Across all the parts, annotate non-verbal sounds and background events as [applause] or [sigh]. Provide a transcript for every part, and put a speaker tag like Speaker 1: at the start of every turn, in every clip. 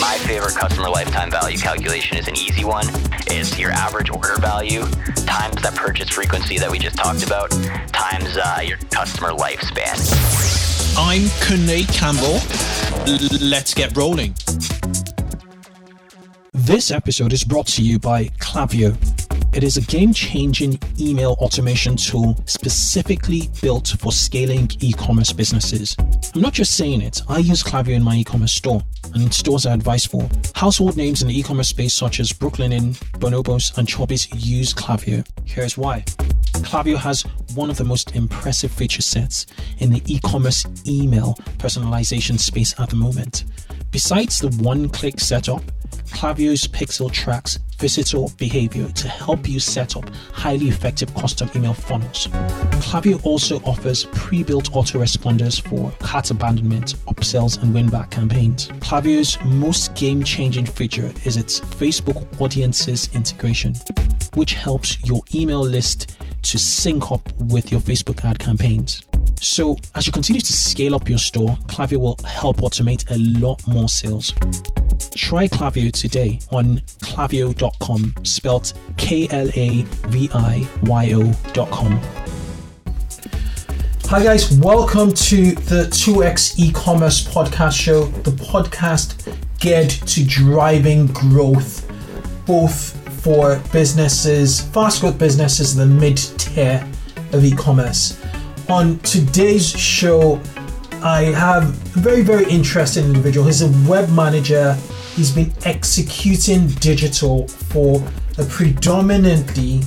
Speaker 1: My favorite customer lifetime value calculation is an easy one. It's your average order value times that purchase frequency that we just talked about times uh, your customer lifespan.
Speaker 2: I'm Kunle Campbell. Let's get rolling. This episode is brought to you by Klaviyo. It is a game changing email automation tool specifically built for scaling e commerce businesses. I'm not just saying it, I use Klaviyo in my e commerce store and in stores I advise for. Household names in the e commerce space, such as Brooklinen, Inn, Bonobos, and Chubbies, use Klaviyo. Here's why. Klaviyo has one of the most impressive feature sets in the e commerce email personalization space at the moment. Besides the one click setup, Klaviyo's Pixel tracks visitor behavior to help you set up highly effective custom email funnels. Klaviyo also offers pre-built autoresponders for cart abandonment, upsells, and win-back campaigns. Klaviyo's most game-changing feature is its Facebook Audiences integration, which helps your email list to sync up with your Facebook ad campaigns. So, as you continue to scale up your store, Klaviyo will help automate a lot more sales. Try Klaviyo today on klaviyo.com, spelt K L A V I Y O.com. Hi, guys, welcome to the 2x e commerce podcast show, the podcast geared to driving growth, both for businesses, fast growth businesses, the mid tier of e commerce. On today's show, I have a very, very interesting individual. He's a web manager. He's been executing digital for a predominantly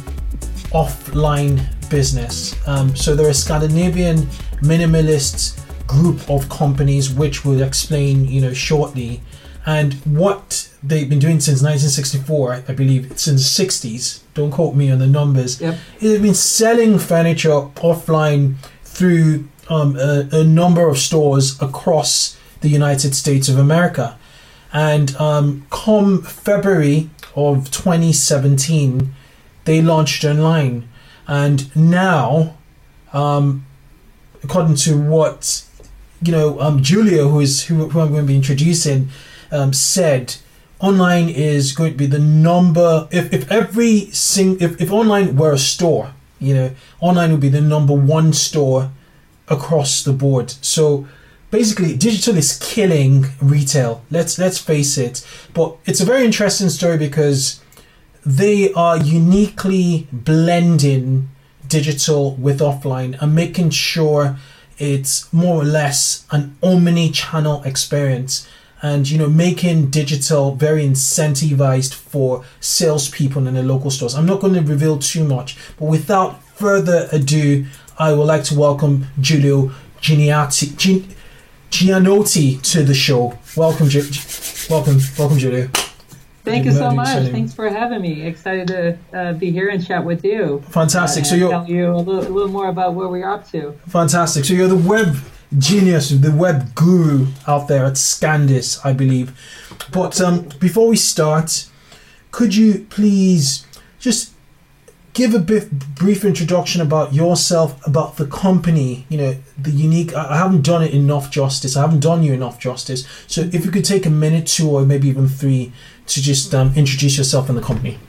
Speaker 2: offline business. Um, so they're a Scandinavian minimalist group of companies, which we'll explain, you know, shortly. And what they've been doing since 1964, I believe, since the 60s. Don't quote me on the numbers.
Speaker 3: Yep.
Speaker 2: They've been selling furniture offline through um, a, a, number of stores across the United States of America. And um, come February of 2017, they launched online. And now, um, according to what you know, um, Julio, who is who, who I'm going to be introducing, um, said online is going to be the number. If, if every sing if, if online were a store, you know, online would be the number one store across the board. So basically, digital is killing retail. Let's let's face it. But it's a very interesting story because they are uniquely blending digital with offline and making sure it's more or less an omni-channel experience and you know making digital very incentivized for salespeople in the local stores. I'm not going to reveal too much, but without further ado, I would like to welcome Julio Giannotti, Gian, Giannotti to the show. Welcome, Gi- welcome, welcome, Julio.
Speaker 3: Thank you so much. Thanks for having me. Excited to uh, be here and chat with you.
Speaker 2: Fantastic.
Speaker 3: Uh,
Speaker 2: so you're
Speaker 3: tell you a little, a little more about where we're up to.
Speaker 2: Fantastic. So you're the web genius, the web guru out there at Scandis, I believe. But um, before we start, could you please just give a bit brief introduction about yourself, about the company, you know, the unique I haven't done it enough justice. I haven't done you enough justice. So if you could take a minute, two or maybe even three to just um, introduce yourself and the company.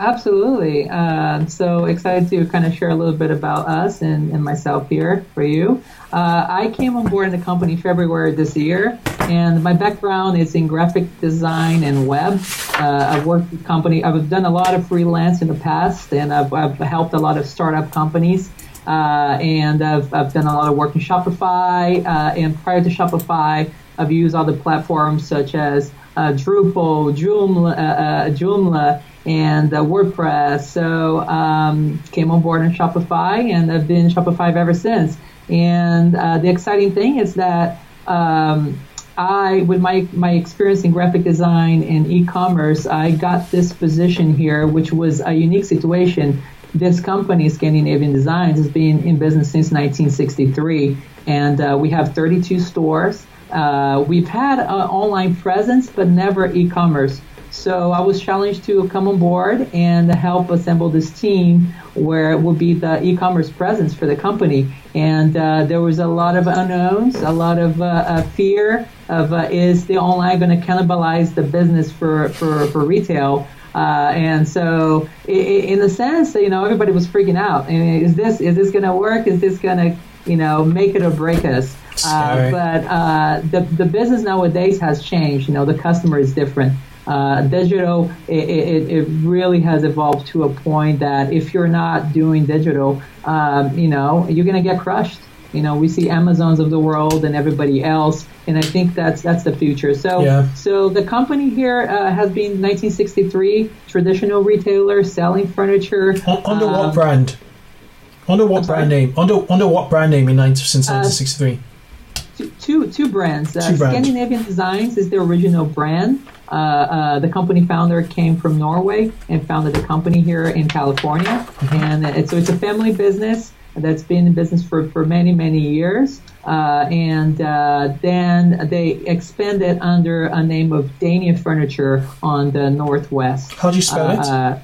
Speaker 3: Absolutely. Uh, so excited to kind of share a little bit about us and, and myself here for you. Uh, I came on board in the company February this year, and my background is in graphic design and web. Uh, I've worked with company. I've done a lot of freelance in the past, and I've, I've helped a lot of startup companies. Uh, and I've, I've done a lot of work in Shopify. Uh, and prior to Shopify, I've used other platforms such as uh, Drupal, Joomla, uh, Joomla and uh, WordPress. So um, came on board in Shopify, and I've been Shopify ever since. And uh, the exciting thing is that um, I, with my my experience in graphic design and e-commerce, I got this position here, which was a unique situation. This company, Scandinavian Designs, has been in business since 1963, and uh, we have 32 stores. Uh, we've had an online presence, but never e-commerce. So I was challenged to come on board and help assemble this team where it will be the e-commerce presence for the company. And uh, there was a lot of unknowns, a lot of uh, uh, fear of uh, is the online going to cannibalize the business for, for, for retail? Uh, and so, in the sense you know everybody was freaking out. I mean, is this is this going to work? Is this going to you know make it or break us? Uh, but uh, the the business nowadays has changed. You know, the customer is different. Uh, digital, it, it, it, really has evolved to a point that if you're not doing digital, um, you know, you're going to get crushed. You know, we see Amazons of the world and everybody else, and I think that's that's the future. So, yeah. so the company here uh, has been 1963 traditional retailer selling furniture.
Speaker 2: Under um, what brand? Under what brand name? Under under what brand name in 19, since 1963?
Speaker 3: Uh, two, two brands. Uh, two brands. Scandinavian Designs is the original brand. Uh, uh, the company founder came from Norway and founded a company here in California. Mm-hmm. And it, so it's a family business that's been in business for, for many, many years. Uh, and uh, then they expanded under a name of Dania Furniture on the Northwest.
Speaker 2: How do you spell it?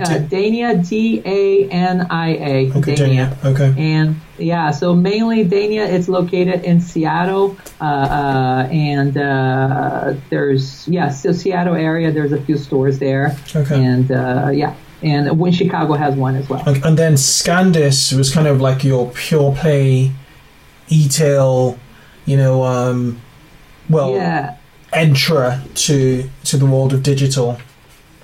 Speaker 3: Uh, Dania, D A N I A.
Speaker 2: Okay, Dania. Okay.
Speaker 3: And yeah, so mainly Dania, it's located in Seattle, uh, uh, and uh, there's yeah, so Seattle area. There's a few stores there. Okay. And uh, yeah, and when Chicago has one as well.
Speaker 2: And then Scandis was kind of like your pure play, e-tail, you know, um, well, yeah. enter to to the world of digital.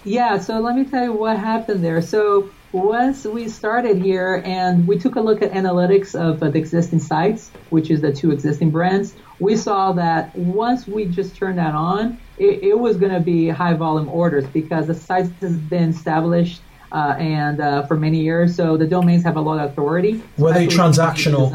Speaker 3: Yeah, so let me tell you what happened there. So once we started here and we took a look at analytics of uh, the existing sites, which is the two existing brands, we saw that once we just turned that on, it, it was going to be high volume orders because the site has been established uh, and uh, for many years, so the domains have a lot of authority.
Speaker 2: Were they transactional?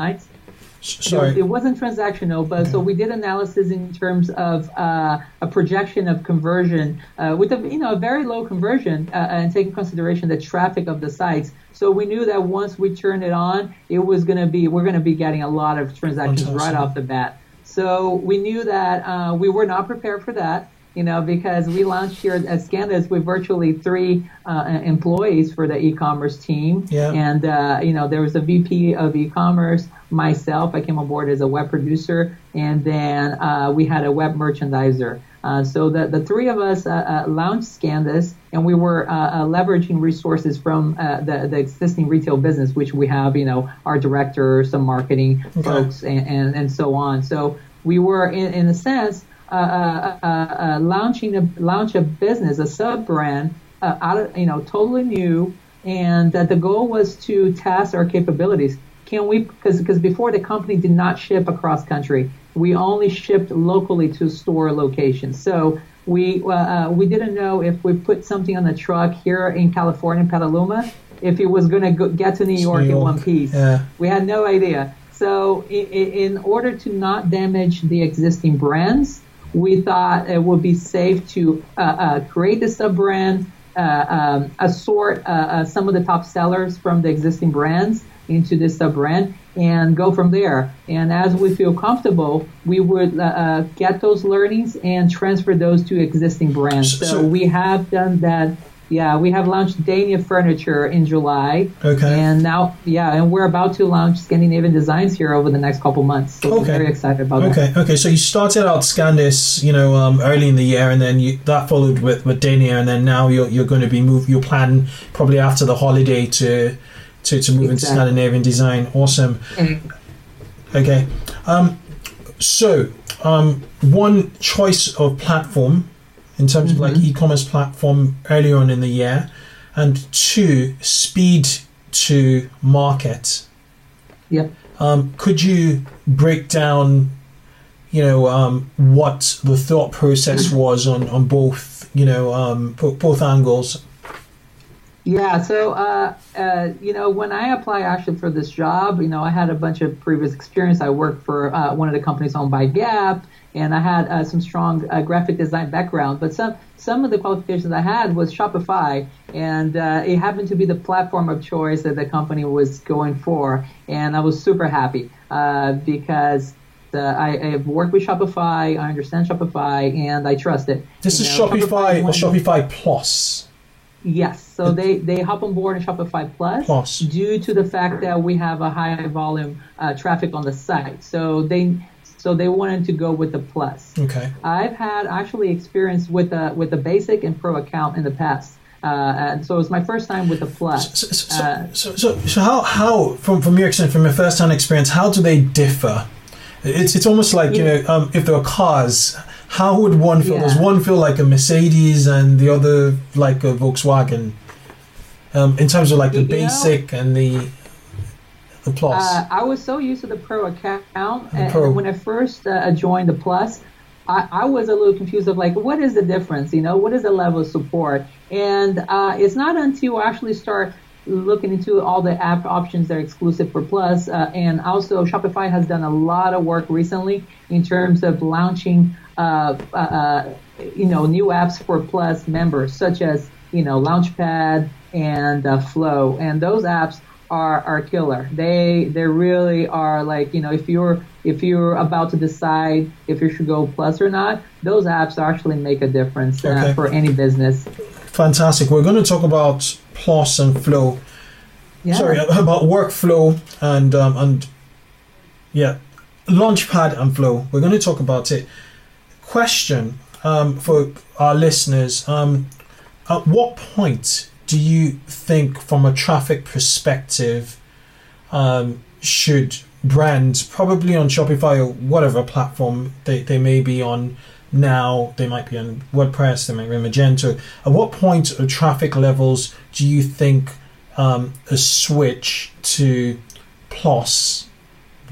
Speaker 3: Sorry. It, it wasn't transactional, but so we did analysis in terms of uh, a projection of conversion uh, with a you know a very low conversion uh, and taking consideration the traffic of the sites. So we knew that once we turned it on, it was going to be we're going to be getting a lot of transactions right off the bat. So we knew that uh, we were not prepared for that you know, because we launched here at Scandis with virtually three uh, employees for the e-commerce team. Yeah. And, uh, you know, there was a VP of e-commerce, myself, I came aboard as a web producer, and then uh, we had a web merchandiser. Uh, so the, the three of us uh, uh, launched Scandis, and we were leveraging resources from the, the existing retail business, which we have, you know, our director, some marketing okay. folks, and, and, and so on. So we were, in, in a sense, uh, uh, uh, launching a launch a business, a sub brand, out of, you know, totally new, and that the goal was to test our capabilities. Can we? Because because before the company did not ship across country, we only shipped locally to store locations. So we uh, we didn't know if we put something on the truck here in California, Petaluma, if it was going to get to New York, New York, in one piece. Yeah. We had no idea. So in, in order to not damage the existing brands, we thought it would be safe to uh, uh, create the sub brand, uh, um, assort uh, uh, some of the top sellers from the existing brands into this sub brand, and go from there. And as we feel comfortable, we would uh, get those learnings and transfer those to existing brands. So, so we have done that yeah, we have launched Dania Furniture in July.
Speaker 2: Okay.
Speaker 3: And now, yeah, and we're about to launch Scandinavian Designs here over the next couple months. So okay. very excited about
Speaker 2: okay.
Speaker 3: that.
Speaker 2: Okay, okay. so you started out Scandis, you know, um, early in the year, and then you, that followed with, with Dania, and then now you're, you're going to be move. Your plan probably after the holiday to to, to move exactly. into Scandinavian Design. Awesome. Mm. Okay. Um, so, um, one choice of platform in terms mm-hmm. of like mm-hmm. e-commerce platform earlier on in the year, and two speed to market.
Speaker 3: Yeah.
Speaker 2: Um, could you break down you know, um, what the thought process was on, on both, you know, um, both angles.
Speaker 3: Yeah, so uh, uh, you know, when I applied actually for this job, you know, I had a bunch of previous experience. I worked for uh, one of the companies owned by Gap, and I had uh, some strong uh, graphic design background. But some some of the qualifications I had was Shopify, and uh, it happened to be the platform of choice that the company was going for, and I was super happy because. I, I have worked with Shopify. I understand Shopify, and I trust it.
Speaker 2: This you is know, Shopify, Shopify or Shopify Plus.
Speaker 3: Yes, so they, they hop on board in Shopify Plus,
Speaker 2: Plus
Speaker 3: due to the fact that we have a high volume uh, traffic on the site. So they so they wanted to go with the Plus.
Speaker 2: Okay.
Speaker 3: I've had actually experience with the with the basic and pro account in the past. Uh, and so it was my first time with the plus.
Speaker 2: So, so, uh, so, so, so, how, how from, from your experience, from your first time experience, how do they differ? It's, it's almost like, yeah. you know, um, if there are cars, how would one feel? Yeah. Does one feel like a Mercedes and the other like a Volkswagen? Um, in terms of like the you basic know, and the the plus.
Speaker 3: Uh, I was so used to the pro account, and, pro. and when I first uh, joined the plus, I, I, was a little confused of like, what is the difference? You know, what is the level of support? And uh, it's not until you actually start looking into all the app options that are exclusive for Plus, uh, and also Shopify has done a lot of work recently in terms of launching you know, new apps for Plus members, such as, you know, Launchpad and uh, Flow. And those apps are, are killer. They, they really are like, you know, if you're, if you're about to decide if you should go Plus or not, those apps actually make a difference uh, okay. for any business.
Speaker 2: Fantastic. We're going to talk about Plus and Flow. Yeah. Sorry, [laughs] about workflow and, um, and yeah, Launchpad and Flow. We're going to talk about it question um, for our listeners um, At what point do you think, from a traffic perspective, um, should brands, probably on Shopify or whatever platform they, they may be on now, they might be on WordPress, they might be on Magento, at what point of traffic levels do you think um, a switch to Plus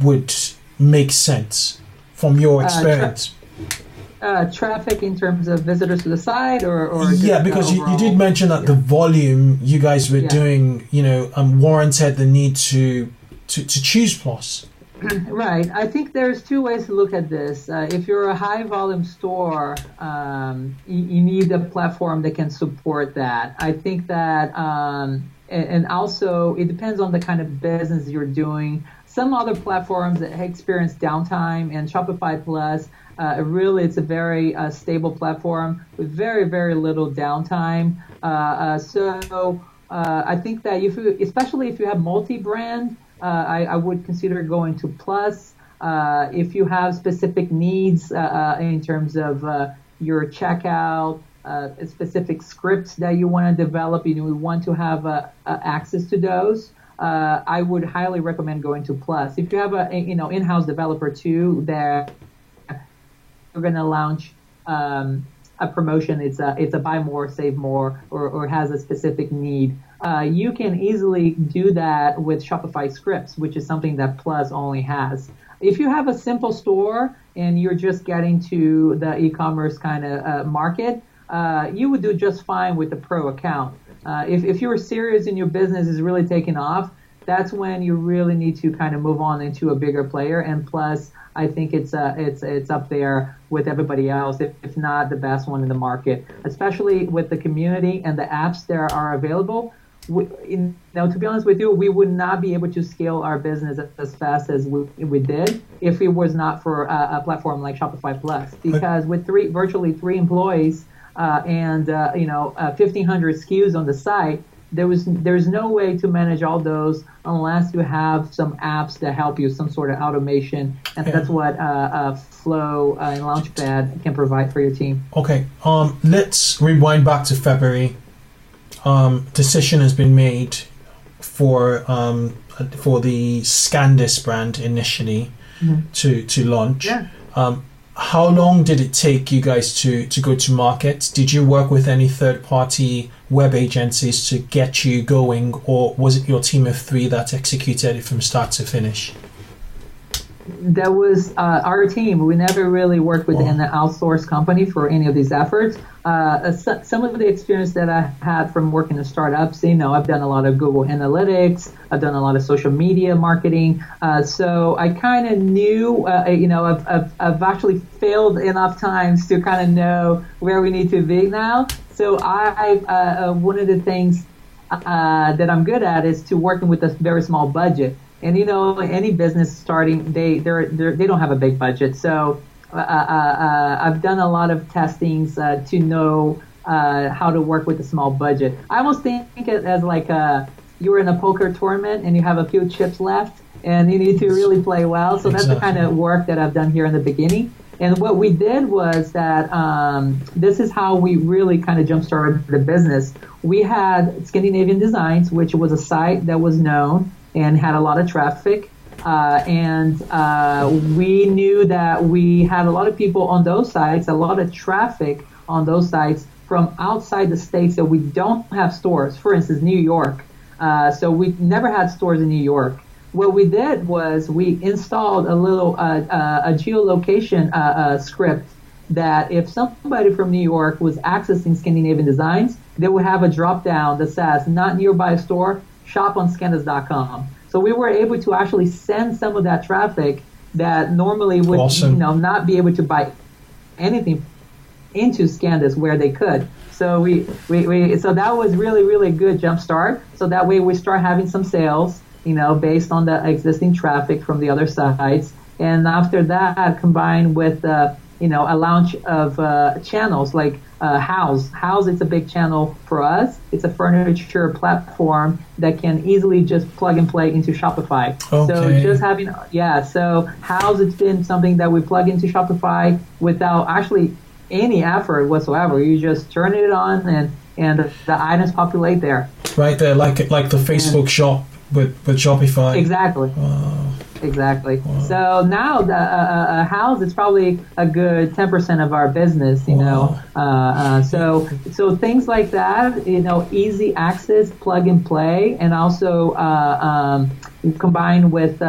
Speaker 2: would make sense from your experience?
Speaker 3: Uh, tra- uh, traffic in terms of visitors to the site, or, or
Speaker 2: yeah, because you, you, did mention that yeah. the volume you guys were yeah. doing, you know, um, warranted the need to to, to choose Plus. [clears throat]
Speaker 3: Right. I think there's two ways to look at this. Uh, if you're a high volume store, um, you, you, need a platform that can support that. I think that, um, and, and also it depends on the kind of business you're doing. Some other platforms that experience downtime and Shopify Plus uh, really, it's a very uh, stable platform with very, very little downtime. Uh, uh so uh, I think that if you, especially if you have multi-brand, uh, I, I, would consider going to Plus. if you have specific needs in terms of your checkout, specific scripts that you want to develop, you know, want to have access to those. I would highly recommend going to Plus. If you have a, you know in-house developer too that we're going to launch um, a promotion. It's a it's a buy more, save more, or, or has a specific need. Uh, you can easily do that with Shopify scripts, which is something that Plus only has. If you have a simple store and you're just getting to the e-commerce kind of uh, market, uh, you would do just fine with the pro account. Uh, if, if you're serious and your business is really taking off, that's when you really need to kind of move on into a bigger player. And plus, I think it's uh, it's it's up there with everybody else, if, if not the best one in the market, especially with the community and the apps that are available. We, you know, to be honest with you, we would not be able to scale our business as fast as we, we did if it was not for a, a platform like Shopify Plus. Because with three, virtually three employees uh, and uh, you know, uh, 1,500 SKUs on the site, there was there's no way to manage all those unless you have some apps that help you, some sort of automation, and yeah. that's what uh, uh, Flow uh, and Launchpad can provide for your team.
Speaker 2: Okay, um, let's rewind back to February. Um, decision has been made for um, for the Scandis brand initially mm-hmm. to to launch.
Speaker 3: Yeah.
Speaker 2: Um, how long did it take you guys to, to go to market? Did you work with any third party web agencies to get you going, or was it your team of three that executed it from start to finish?
Speaker 3: That was uh, our team. We never really worked with wow. an outsourced company for any of these efforts. Uh, some of the experience that I had from working in startups, you know, I've done a lot of Google Analytics, I've done a lot of social media marketing. Uh, so I kind of knew, uh, you know, I've, I've, I've, actually failed enough times to kind of know where we need to be now. So I, uh, uh, one of the things that I'm good at is to working with a very small budget. And you know, any business starting, they they're, they're they don't have a big budget. So uh, uh, uh, I've done a lot of testings uh, to know uh, how to work with a small budget. I almost think it as like a, you're in a poker tournament and you have a few chips left and you need to really play well. So exactly. that's the kind of work that I've done here in the beginning. And what we did was that um, this is how we really kind of jump started the business. We had Scandinavian Designs, which was a site that was known and had a lot of traffic. Uh, and uh, we knew that we had a lot of people on those sites, a lot of traffic on those sites from outside the states that we don't have stores. For instance, New York. Uh, so we never had stores in New York. What we did was we installed a little uh, uh, a geolocation uh, script that if somebody from New York was accessing Scandinavian Designs, they would have a drop down that says not nearby store, shop on Scandis.com. So we were able to actually send some of that traffic that normally would awesome. you know not be able to buy anything into Scandus where they could. So we, we, we so that was really really good jump start. So that way we start having some sales, you know, based on the existing traffic from the other sites. And after that, combined with uh, you know a launch of uh, channels like uh, house Houzz, it's a big channel for us. It's a furniture platform that can easily just plug and play into Shopify. Okay. So just having, yeah, so Houzz, it's been something that we plug into Shopify without actually any effort whatsoever. You just turn it on and, and the items populate there.
Speaker 2: Right there, like like the Facebook and, shop with, with Shopify.
Speaker 3: Exactly. Wow exactly. Wow. So now the uh, uh, uh Houzz is probably a good ten percent of our business. You wow. know, uh, uh, so so things like that. You know, easy access, plug and play, and also uh, um, combined with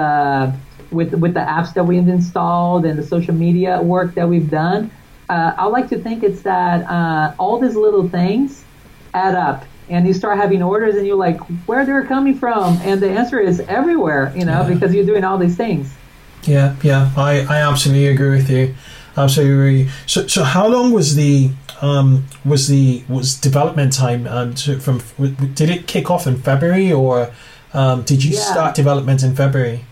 Speaker 3: with with the apps that we've installed and the social media work that we've done. I like to think it's that all these little things add up and you start having orders and you're like where they're coming from and the answer is everywhere you know yeah. because you're doing all these things
Speaker 2: yeah yeah i i absolutely agree with you absolutely agree. so so how long was the um was the was development time um to, from did it kick off in february or um, did you yeah. start development in february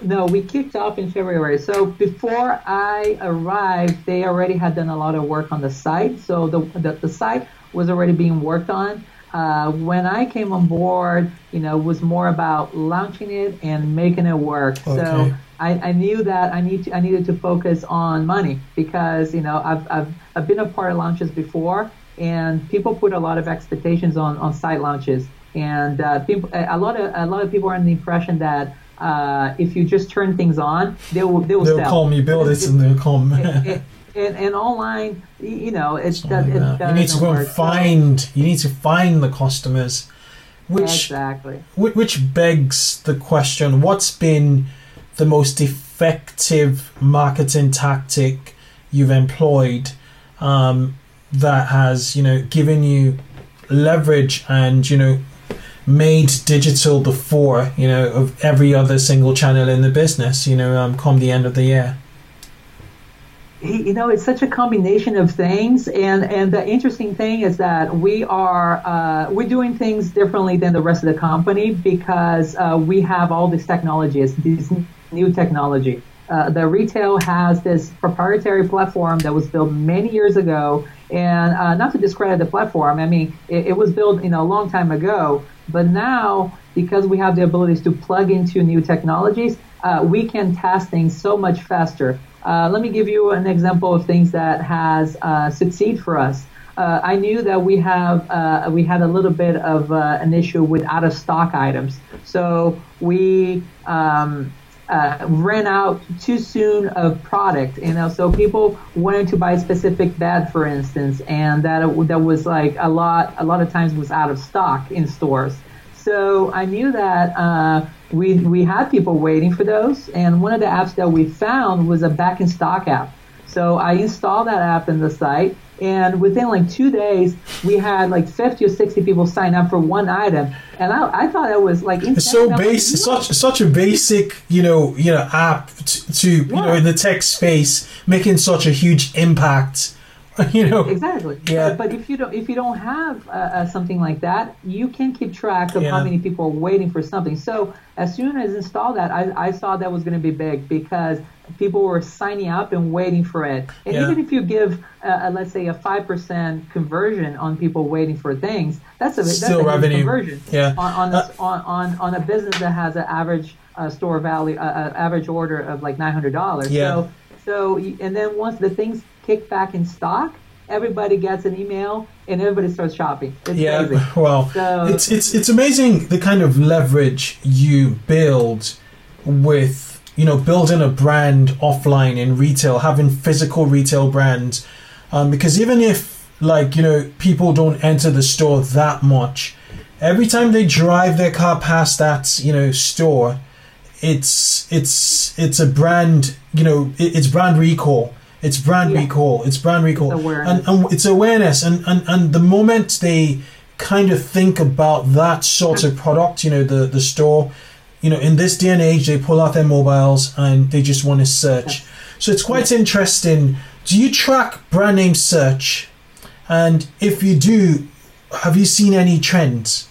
Speaker 3: no, we kicked off in February. So before I arrived, they already had done a lot of work on the site. So the, the, the site was already being worked on. Uh, when I came on board, you know, was more about launching it and making it work. Okay. So I, I, knew that I need to, I needed to focus on money because you know I've, I've I've been a part of launches before, and people put a lot of expectations on, on site launches, and uh, people a lot of a lot of people are in the impression that uh, if you just turn things on, they will they will
Speaker 2: they'll
Speaker 3: sell.
Speaker 2: call me build this and they'll come.
Speaker 3: it, it, and, and online, you know, it, does, it
Speaker 2: You need to go and find. You need to find the customers, which
Speaker 3: exactly.
Speaker 2: which begs the question: What's been the most effective marketing tactic you've employed um, that has you know given you leverage and you know made digital before you know of every other single channel in the business you know um, come the end of the year
Speaker 3: you know it's such a combination of things. And and the interesting thing is that we are uh, we're doing things differently than the rest of the company because uh, we have all these technologies this new technology. Uh, the retail has this proprietary platform that was built many years ago. And uh, not to discredit the platform i mean it, it was built you know a long time ago. But now because we have the abilities to plug into new technologies uh, we can test things so much faster uh, let me give you an example of things that has uh, succeed for us. Uh, I knew that we have uh, we had a little bit of uh, an issue with out of stock items, so we um, ran out too soon of product. You know, so people wanted to buy a specific bed, for instance, and that that was like a lot a lot of times was out of stock in stores. so I knew that we we had people waiting for those, and one of the apps that we found was a back in stock app. So I installed that app in the site, and within like two days, we had like 50 or 60 people sign up for one item, and I, I thought it was like
Speaker 2: it's so basic, like, such such a basic you know you know app to, to yeah. you know in the tech space, making such a huge impact [laughs] you know?
Speaker 3: Exactly. Yeah. But, but, if you don't if you don't have uh, uh, something like that you can keep track of yeah. how many people are waiting for something. So as soon as I installed that i, I saw that was going to be big because people were signing up and waiting for it. And yeah. even if you give uh, uh let's say a 5% conversion on people waiting for things that's a
Speaker 2: still a revenue.
Speaker 3: conversion
Speaker 2: yeah.
Speaker 3: on on, uh, on, on on a business that has an average uh, store value average order of like $900
Speaker 2: yeah.
Speaker 3: so so and then once the things kick back in stock, everybody gets an email and everybody starts shopping. It's
Speaker 2: yeah,
Speaker 3: crazy. [laughs]
Speaker 2: well, so, it's it's it's amazing the kind of leverage you build with you know building a brand offline in retail, having physical retail brands, um, because even if like you know people don't enter the store that much, every time they drive their car past that you know store, it's it's it's a brand you know it, it's brand recall it's brand yeah. recall. It's brand recall. It's and, and it's awareness. And, and, and the moment they kind of think about that sort of product, you know, the, the store, you know, in this day and age, they pull out their mobiles and they just want to search. So it's quite yeah. interesting. Do you track brand name search? And if you do, have you seen any trends?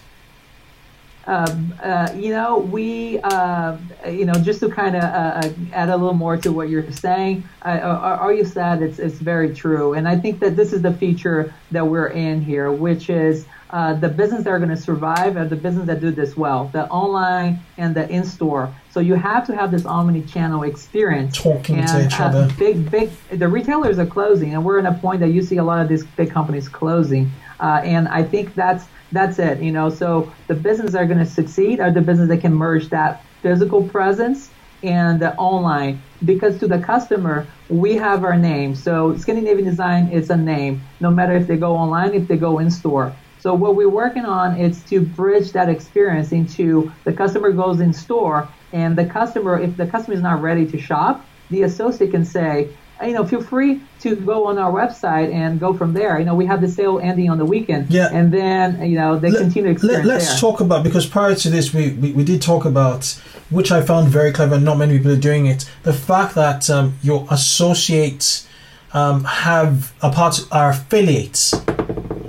Speaker 3: Um, uh, you know, we, uh, you know, just to kind of uh, uh, add a little more to what you're saying, I, are you sad? it's, it's very true. And I think that this is the feature that we're in here, which is uh, the business that are going to survive are the business that do this well, the online and the in-store. So you have to have this omni-channel experience.
Speaker 2: Talking and, to each other.
Speaker 3: Big, big, the retailers are closing, and we're in a point that you see a lot of these big companies closing. and I think that's that's it, you know. So the businesses that are going to succeed are the businesses that can merge that physical presence and the online because to the customer we have our name. So Scandinavian Design is a name, no matter if they go online, if they go in store. So what we're working on is to bridge that experience into the customer goes in store and the customer, if the customer is not ready to shop, the associate can say, you know, feel free to go on our website and go from there. You know, we have the sale ending on the weekend.
Speaker 2: Yeah.
Speaker 3: And then, you know, they let, continue to
Speaker 2: let, us
Speaker 3: there.
Speaker 2: talk about, because prior to this, we, we, we, did talk about, which I found very clever, not many people are doing it, the fact that um, your associates um, have a part, are affiliates.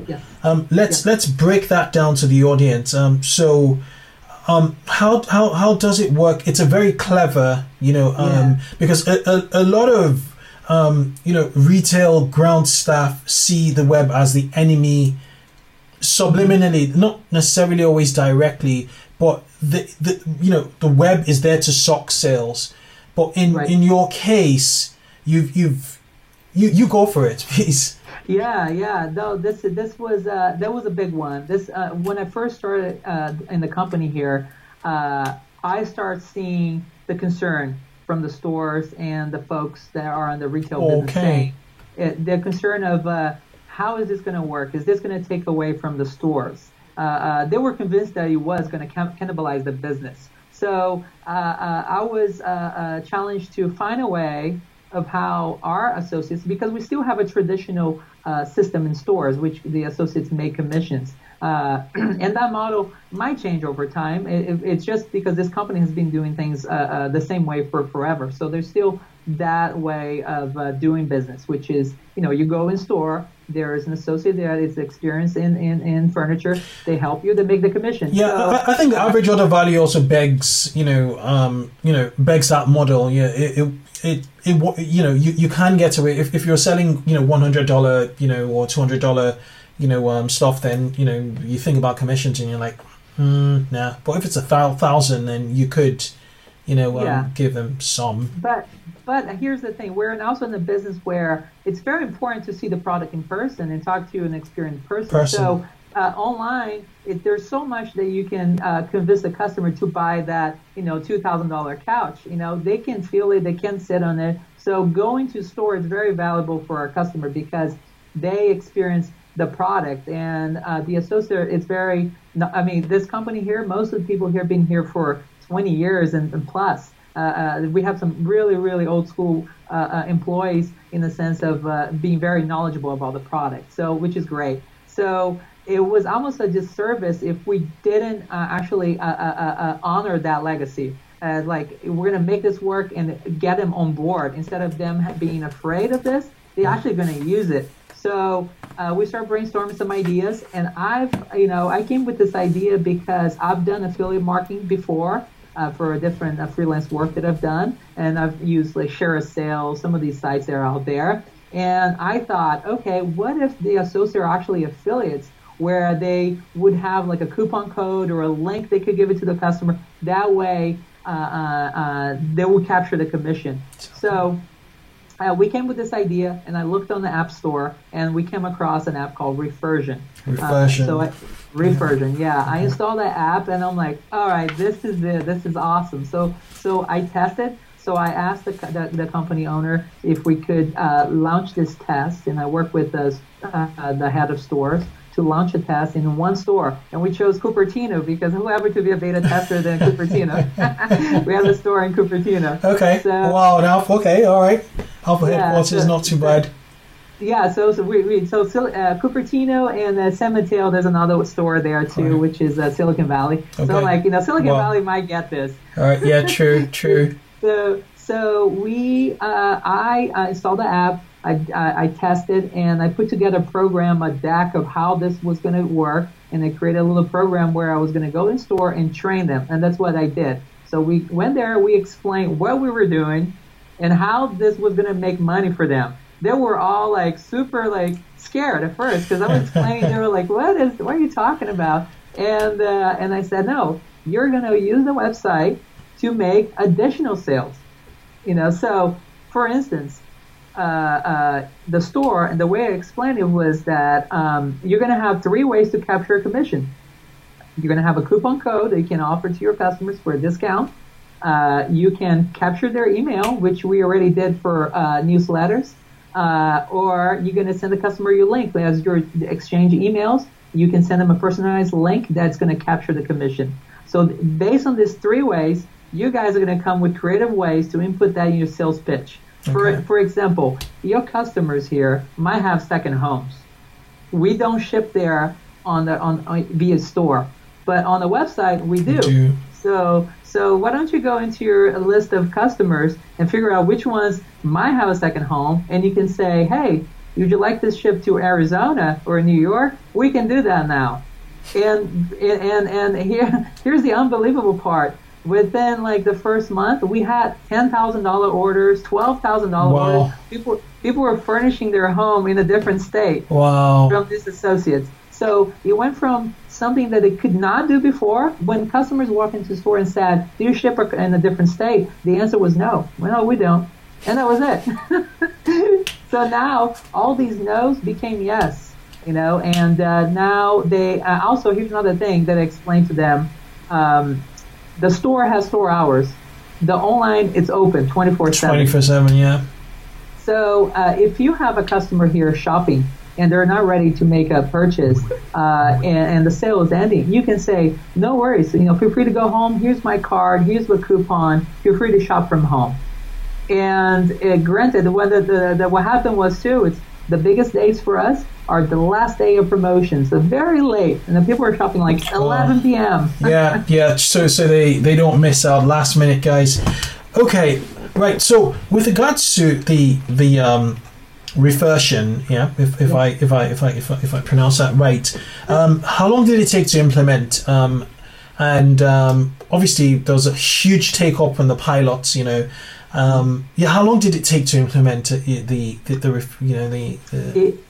Speaker 3: Yeah.
Speaker 2: Um, let's, let's break that down to the audience. Um, so, um, how, how, how does it work? It's a very clever, you know, um, yeah. because a, a, a lot of um, you know, retail ground staff see the web as the enemy subliminally, not necessarily always directly, but the, the you know the web is there to sock sales. But in right. in your case, you've you've you you go for it, [laughs] please.
Speaker 3: Yeah, yeah. No, this this was uh, that was a big one. This uh, when I first started uh, in the company here, uh, I started seeing the concern from the stores and the folks that are on the retail okay. business chain. It, the concern of uh, how is this going to work? Is this going to take away from the stores? Uh, uh, they were convinced that it was going to cannibalize the business. So uh, uh, I was uh, challenged to find a way of how our associates, because we still have a traditional system in stores, which the associates make commissions. Uh, [clears throat] and that model might change over time. It, it's just because this company has been doing things uh, uh, the same way for forever. So there's still that way of uh, doing business, which is, you know, you go in store, there is an associate that is experienced in, in, in furniture. They help you. They make the commission.
Speaker 2: Yeah, so, I, I, think the average order value also begs, you know, um, you know, begs that model. Yeah, it, it, it, it you know, you, you can get away if, if you're selling, you know, one hundred dollar, you know, or two hundred dollar you know um, stuff, then you know you think about commissions and you're like, hmm, nah. But if it's a thousand, then you could, you know, um, yeah. give them some.
Speaker 3: But but here's the thing: we're also in the business where it's very important to see the product in person and talk to an experienced person. person. So uh, online, it, there's so much that you can uh, convince a customer to buy that, you know, two thousand dollar couch. You know, they can feel it, they can sit on it. So going to store is very valuable for our customer because they experience the product. And uh, the associate is very, I mean, this company here, most of the people here have been here for 20 years and, and plus. Uh, uh, we have some really, really old school uh, uh, employees in the sense of uh, being very knowledgeable about the product, so which is great. So it was almost a disservice if we didn't actually honor that legacy. like we're going to make this work and get them on board instead of them being afraid of this. They're actually going to use it. So uh, we started brainstorming some ideas, and I've, you know, I came with this idea because I've done affiliate marketing before, uh, for a different uh, freelance work that I've done, and I've used like ShareASale, some of these sites that are out there. And I thought, okay, what if the associates are actually affiliates where they would have like a coupon code or a link they could give it to the customer? That way, uh, uh, uh they will capture the commission. So uh, we came with this idea, and I looked on the App Store, and we came across an app called Refersion.
Speaker 2: Refersion. Uh, so I,
Speaker 3: Refersion, yeah. I installed that app, and I'm like, all right, this is it. This is awesome. So, so I tested. So I asked the, the, the company owner if we could uh, launch this test, and I worked with the, uh, the head of stores to launch a test in one store. And we chose Cupertino because who ever to be a beta tester than Cupertino? [laughs] we have a store in Cupertino.
Speaker 2: Okay. So, wow. Now, okay. All right. Alpha yeah, headquarters so, is not too bad.
Speaker 3: Yeah, so so we, we so uh, Cupertino and uh, San Mateo, there's another store there too, right. which is uh, Silicon Valley. Okay. So like you know, Silicon well, Valley might get this.
Speaker 2: All right. Yeah. True. True. [laughs]
Speaker 3: so so we uh, I uh, installed the app. I, I, I, tested and I put together a program, a deck of how this was going to work, and I created a little program where I was going to go in store and train them, and that's what I did. So we went there, we explained what we were doing, and how this was going to make money for them. They were all like super like scared at first because I was explaining. they were like, "What is? What are you talking about?" And uh, and I said, "No, you're going to use the website to make additional sales." You know, so for instance, uh, uh, the store and the way I explained it was that um, you're going to have three ways to capture a commission. You're going to have a coupon code that you can offer to your customers for a discount. Uh, you can capture their email, which we already did for uh, newsletters, or you're going to send the customer your link as your exchange emails. You can send them a personalized link that's going to capture the commission. So based on these three ways, you guys are going to come with creative ways to input that in your sales pitch. Okay. For for example, your customers here might have second homes. We don't ship there on the on, on via store, but on the website we do. We do. So so why don't you go into your list of customers and figure out which ones might have a second home, and you can say, hey, would you like this ship to Arizona or New York? We can do that now. And and and here [laughs] here's the unbelievable part. Within like the first month, we had ten thousand dollar orders, twelve thousand dollar wow. orders. People people were furnishing their home in a different state.
Speaker 2: Wow.
Speaker 3: From these associates. So it went from something that they could not do before. When customers walk into the store and said, "Do you ship in a different state?" The answer was no. Well, no, we don't, and that was it. [laughs] so now all these no's became yes, you know, and uh, now they uh, also here's another thing that I explained to them. Um, the store has store hours. The online it's open 24 7.
Speaker 2: 24 7, yeah.
Speaker 3: So uh, if you have a customer here shopping and they're not ready to make a purchase uh, and, and, the sale is ending, you can say, no worries, you know, feel free to go home. Here's my card. Here's the coupon. Feel free to shop from home. And uh, granted, what, the, the, the, what happened was too, it's the biggest days for us are the last day of promotions, so very late, and then people are shopping like 11 p.m.
Speaker 2: yeah, yeah. So so they they don't miss out last minute, guys. Okay, right. So with regards to the the um, Refersion, yeah, if, if, yeah. I, if, I, if I if I if I pronounce that right. Um, how long did it take to implement? Um, and um, obviously there was a huge take up on the pilots. You know, um, yeah. How long did it take to implement the the the, the you know the, the
Speaker 3: it,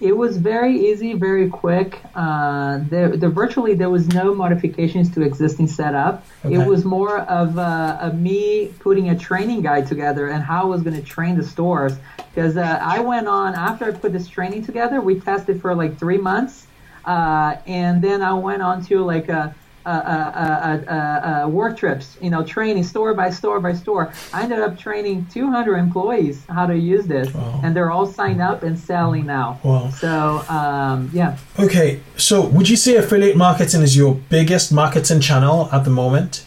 Speaker 3: it was very easy, very quick. Uh, there, there virtually there was no modifications to existing setup. Okay. It was more of, uh, of me putting a training guide together and how I was going to train the stores. Because uh, I went on after I put this training together, we tested for like three months, uh, and then I went on to like a uh, uh, uh, uh, work trips, you know, training store by store by store. I ended up training 200 employees how to use this,
Speaker 2: Wow.
Speaker 3: and they're all signed up and selling now.
Speaker 2: Wow.
Speaker 3: So um, yeah,
Speaker 2: Okay, so would you say affiliate marketing is your biggest marketing channel at the moment?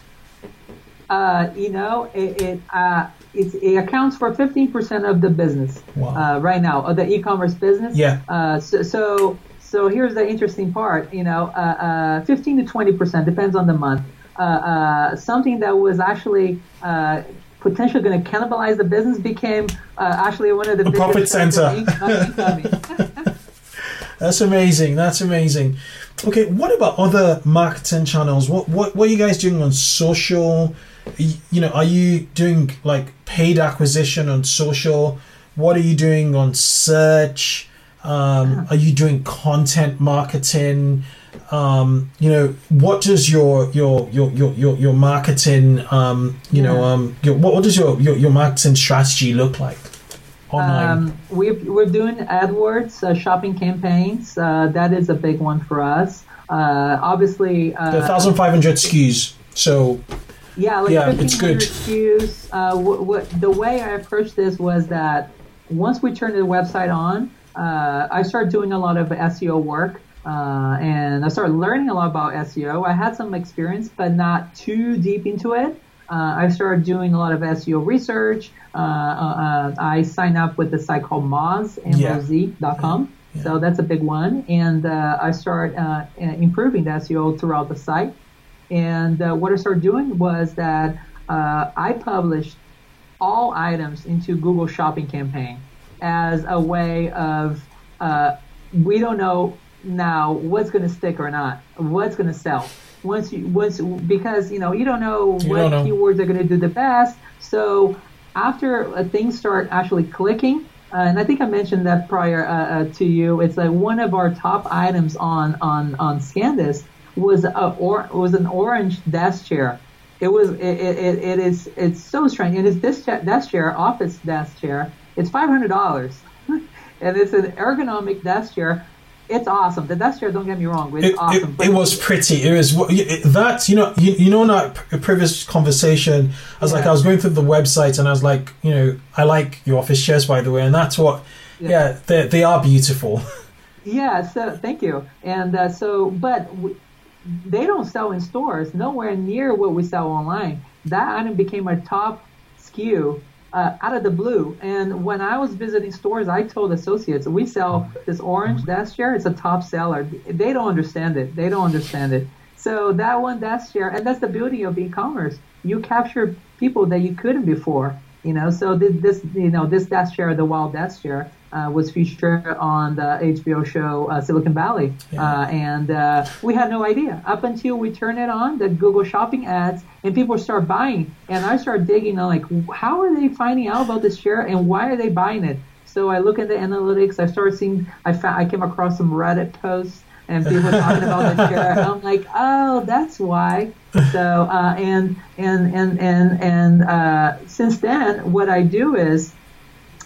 Speaker 3: uh, you know, it it, uh, it it accounts for 15% of the business
Speaker 2: Wow.
Speaker 3: uh, right now of the e-commerce business.
Speaker 2: Yeah.
Speaker 3: Uh, so, so so here's the interesting part. You know, uh, uh, 15 to 20% depends on the month. Uh, uh, something that was actually uh, potentially going to cannibalize the business became uh, actually one of the biggest
Speaker 2: profit center. [laughs] That's amazing. That's amazing. Okay, what about other marketing channels? What what what are you guys doing on social? You know, are you doing like paid acquisition on social? What are you doing on search? Um, are you doing content marketing? Um, you know, what does your your your your your, your marketing um, you know um, your, what, what does your, your your marketing strategy look like online?
Speaker 3: Um, we're, we're doing AdWords uh, shopping campaigns. Uh, that is a big one for us. Uh, obviously, uh,
Speaker 2: the thousand five hundred SKUs. So
Speaker 3: Yeah, like
Speaker 2: Yeah, it's good.
Speaker 3: SKUs. Uh, what, what, the way I approached this was that once we turned the website on, uh, I started doing a lot of SEO work. Uh, and I started learning a lot about SEO. I had some experience, but not too deep into it. Uh, I started doing a lot of SEO research. Uh, uh, uh, I signed up with a site called Moz,
Speaker 2: Yeah.
Speaker 3: M-O-Z.com.
Speaker 2: Yeah.
Speaker 3: So that's a big one. And uh, I started uh, improving the SEO throughout the site. And uh, what I started doing was that uh, I published all items into Google Shopping campaign as a way of uh, we don't know now what's going to stick or not, what's going to sell. Once you once because you know you don't know
Speaker 2: You
Speaker 3: what
Speaker 2: don't know.
Speaker 3: keywords are going to do the best. So after uh, things start actually clicking, uh, and I think I mentioned that prior uh, uh, to you, it's like one of our top items on on on Scandis was a or was an orange desk chair. It was it, it, it is it's so strange. And it's this desk chair, office desk chair. It's five hundred dollars, [laughs] and it's an ergonomic desk chair. It's awesome. The desk chair, don't get me wrong, it's
Speaker 2: it,
Speaker 3: awesome.
Speaker 2: it, it was pretty. It was it, that you know you, you know in our previous conversation, I was like I was going through the website and I was like you know I like your office chairs by the way, and that's what yeah,
Speaker 3: Yeah.
Speaker 2: they they are beautiful. [laughs]
Speaker 3: Yeah, so thank you. And uh, so, but w- they don't sell in stores, nowhere near what we sell online. That item became a top SKU uh, out of the blue. And when I was visiting stores, I told associates, we sell this orange desk chair, it's a top seller. They don't understand it. They don't understand it. So that one desk chair, and that's the beauty of e-commerce. You capture people that you couldn't before. You know, so this, this you know, this desk chair, the wild desk chair, uh, was featured on the HBO show uh, Silicon Valley,
Speaker 2: Yeah.
Speaker 3: uh, and uh, we had no idea up until we turned it on the Google Shopping ads, and people start buying, and I start digging on like how are they finding out about this chair and why are they buying it? So I look at the analytics. I started seeing. I found, I came across some Reddit posts and people talking about the [laughs] chair. And I'm like, oh, that's why. So uh, and and and and and uh, since then, what I do is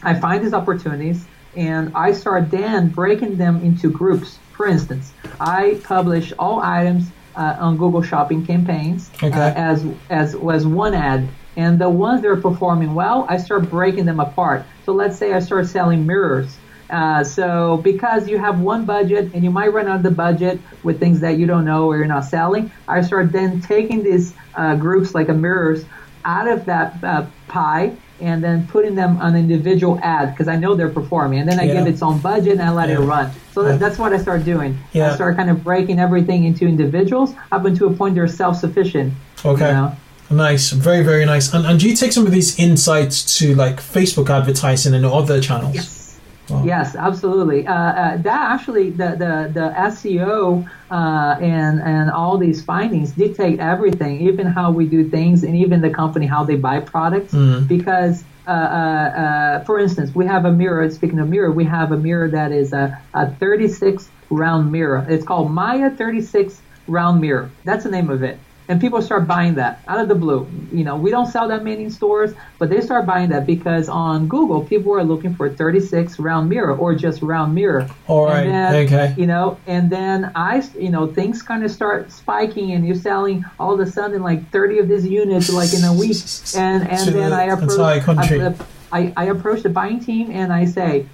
Speaker 3: I find these opportunities and I start then breaking them into groups. For instance, I publish all items uh, on Google Shopping campaigns
Speaker 2: Okay.
Speaker 3: uh, as as was one ad, and the ones that are performing well, I start breaking them apart. So let's say I start selling mirrors. Uh, so because you have one budget and you might run out of the budget with things that you don't know or you're not selling, I start then taking these uh, groups like a mirrors out of that uh, pie and then putting them on individual ad because I know they're performing. And then I
Speaker 2: Yeah.
Speaker 3: give it its own budget and I let it run. So
Speaker 2: Yeah.
Speaker 3: that's what I start doing.
Speaker 2: Yeah.
Speaker 3: I start kind of breaking everything into individuals up until a point they're self-sufficient.
Speaker 2: Okay.
Speaker 3: You know?
Speaker 2: Nice, very very nice. And, and do you take some of these insights to like Facebook advertising and other channels?
Speaker 3: Yes.
Speaker 2: Wow.
Speaker 3: Yes, absolutely. Uh, uh, that actually, the the, the SEO uh, and and all these findings dictate everything, even how we do things, and even the company how they buy products. Because, uh, uh, uh, for instance, we have a mirror. Speaking of mirror, we have a mirror that is a, a 36 round mirror. It's called Maya 36 round mirror. That's the name of it. And people start buying that out of the blue. You know, we don't sell that many in stores, but they start buying that because on Google, people are looking for 36 round mirror or just round mirror.
Speaker 2: All right.
Speaker 3: Then,
Speaker 2: okay.
Speaker 3: You know, and then I, you know, things kind of start spiking, and you're selling all of a sudden like 30 of these units like in a week, and and
Speaker 2: To
Speaker 3: then
Speaker 2: the
Speaker 3: I approach,
Speaker 2: entire country.
Speaker 3: I, I, I approach the buying team and I say,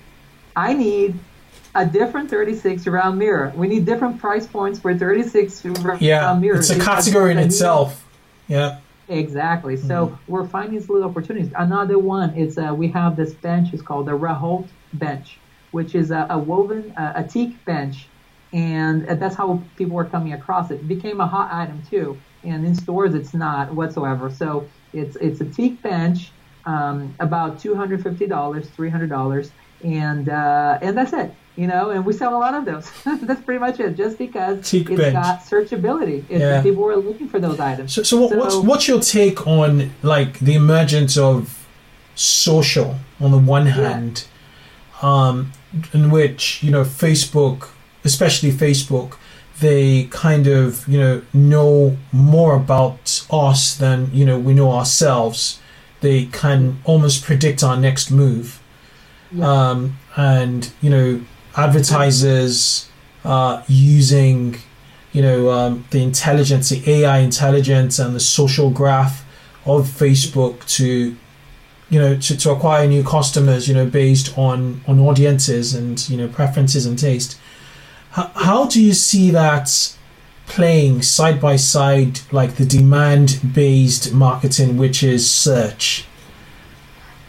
Speaker 3: I need a different 36 round mirror. We need different price points for 36 round
Speaker 2: Yeah.
Speaker 3: mirrors.
Speaker 2: It's a category in itself. Yeah.
Speaker 3: Exactly. So we're finding these little opportunities. Another one is uh, we have this bench. It's called the Raholt bench, which is a, a woven, uh, a teak bench, and uh, that's how people were coming across it. It became a hot item too, and in stores it's not whatsoever. So it's it's a teak bench, um, about two hundred fifty dollars, three hundred dollars, and uh, and that's it. You know, and we sell a lot of those. [laughs] that's pretty much it. Just because
Speaker 2: Teak
Speaker 3: it's got searchability. It's,
Speaker 2: Yeah.
Speaker 3: People were looking for those items.
Speaker 2: So, so, what, what's
Speaker 3: So-
Speaker 2: what's your take on like the emergence of social on the one hand, um, in which you know Facebook, especially Facebook, they kind of you know know more about us than you know we know ourselves. They can almost predict our next move, um, and you know advertisers uh, using you know um, the intelligence, the AI intelligence, and the social graph of Facebook to you know to, to acquire new customers. You know based on on audiences and you know preferences and taste. How, how do you see that playing side by side, like the demand based marketing, which is search?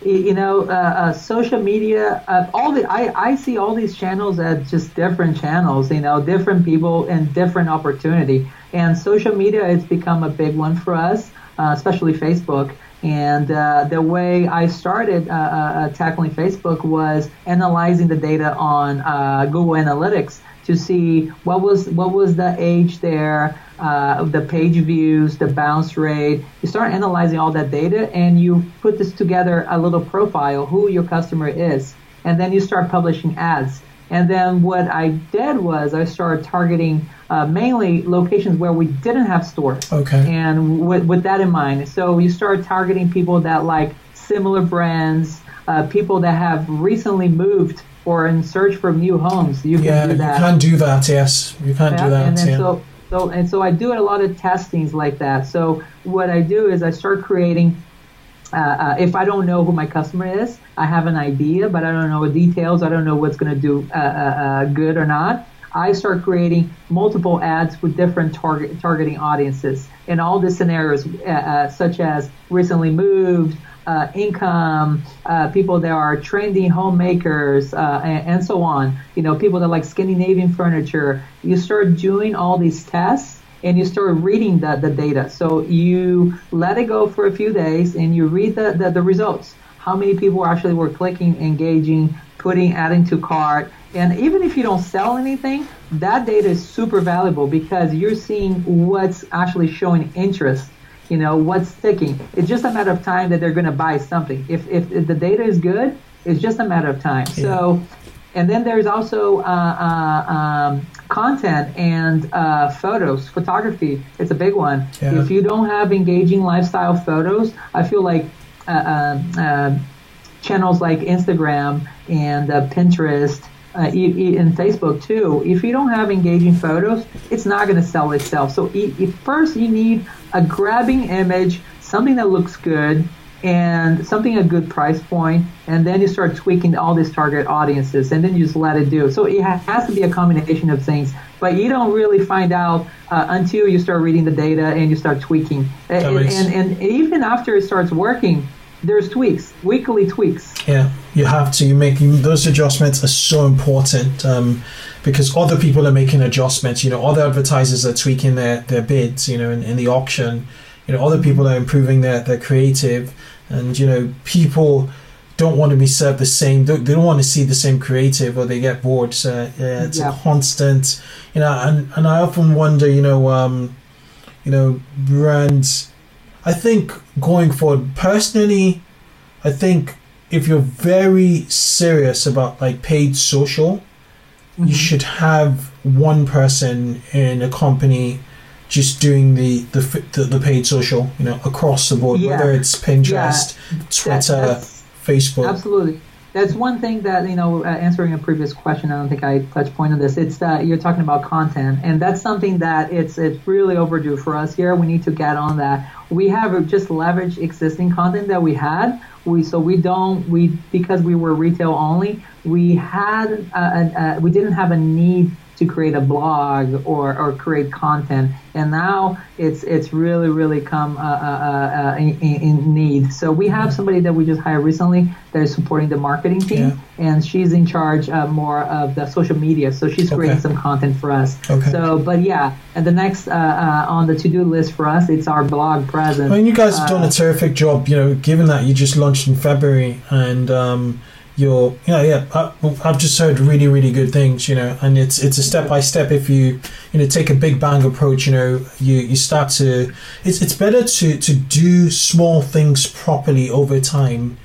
Speaker 3: You know, uh, uh, social media, uh, all the I, I see all these channels as just different channels, you know, different people and different opportunity. And social media has become a big one for us, uh, especially Facebook. And uh, the way I started uh, uh, tackling Facebook was analyzing the data on uh, Google Analytics to see what was what was the age there, uh, the page views, the bounce rate. You start analyzing all that data, and you put this together a little profile who your customer is, and then you start publishing ads. And then what I did was I started targeting uh, mainly locations where we didn't have stores.
Speaker 2: Okay.
Speaker 3: And with, with that in mind, so you start targeting people that like similar brands, uh, people that have recently moved or in search for new homes. You can
Speaker 2: Yeah,
Speaker 3: do
Speaker 2: you
Speaker 3: that.
Speaker 2: can't do that. Yes, you can't do that.
Speaker 3: and then
Speaker 2: yeah.
Speaker 3: so so and so I do a lot of testings like that. So what I do is I start creating. Uh, uh, if I don't know who my customer is, I have an idea, but I don't know the details. I don't know what's going to do uh, uh, uh, good or not. I start creating multiple ads with different target targeting audiences in all the scenarios, uh, uh, such as recently moved, uh, income, uh, people that are trendy homemakers, uh, and, and so on. You know, people that like Scandinavian furniture. You start doing all these tests and you start reading the, the data. So you let it go for a few days and you read the, the, the results. How many people actually were clicking, engaging, putting, adding to cart. And even if you don't sell anything, that data is super valuable because you're seeing what's actually showing interest you know what's sticking it's just a matter of time that they're going to buy something if, if, if the data is good it's just a matter of time so and then there's also uh, uh, um, content and uh, photos photography it's a big one
Speaker 2: Yeah.
Speaker 3: if you don't have engaging lifestyle photos i feel like uh, uh, uh, channels like instagram and uh, pinterest uh, e- e- and Facebook too. If you don't have engaging photos, it's not going to sell itself. So first, you need a grabbing image, something that looks good, and something a good price point, and then you start tweaking all these target audiences, and then you just let it do. So it has to be a combination of things, but you don't really find out uh, until you start reading the data and you start tweaking. And, and, and even after it starts working, there's tweaks, weekly tweaks.
Speaker 2: Yeah, you have to. You make those adjustments are so important um, because other people are making adjustments. You know, other advertisers are tweaking their, their bids. You know, in, in the auction, you know, other people are improving their, their creative, and you know, people don't want to be served the same. They they don't want to see the same creative, or they get bored. So yeah, it's
Speaker 3: Yeah.
Speaker 2: a constant. You know, and and I often wonder. You know, um, you know, brands. I think going forward, personally, I think if you're very serious about like paid social, you mm-hmm. should have one person in a company just doing the the, the, the paid social, you know, across the board,
Speaker 3: Yeah.
Speaker 2: whether it's Pinterest,
Speaker 3: That-
Speaker 2: Twitter, Facebook.
Speaker 3: Absolutely. That's one thing that you know. Uh, answering a previous question, I don't think I touched point on this. It's that you're talking about content, and that's something that it's it's really overdue for us here. We need to get on that. We have just leveraged existing content that we had. We so we don't we because we were retail only. We had uh, uh, we didn't have a need to create a blog or, or create content. And now it's it's really really come uh, uh, uh, in, in need. So we have somebody that we just hired recently that is supporting the marketing team,
Speaker 2: Yeah.
Speaker 3: and she's in charge uh, more of the social media. So she's creating
Speaker 2: Okay.
Speaker 3: some content for us.
Speaker 2: Okay.
Speaker 3: So, but yeah, and the next uh, uh, on the to do list for us, it's our blog presence.
Speaker 2: I mean, you guys have done
Speaker 3: Uh,
Speaker 2: a terrific job. You know, given that you just launched in February, and um, you're, yeah, yeah. I, I've just heard really, really good things. You know, and it's it's a step by step. If you, you know, take a big bang approach, you know, you you start to. It's it's better to to do small things properly over time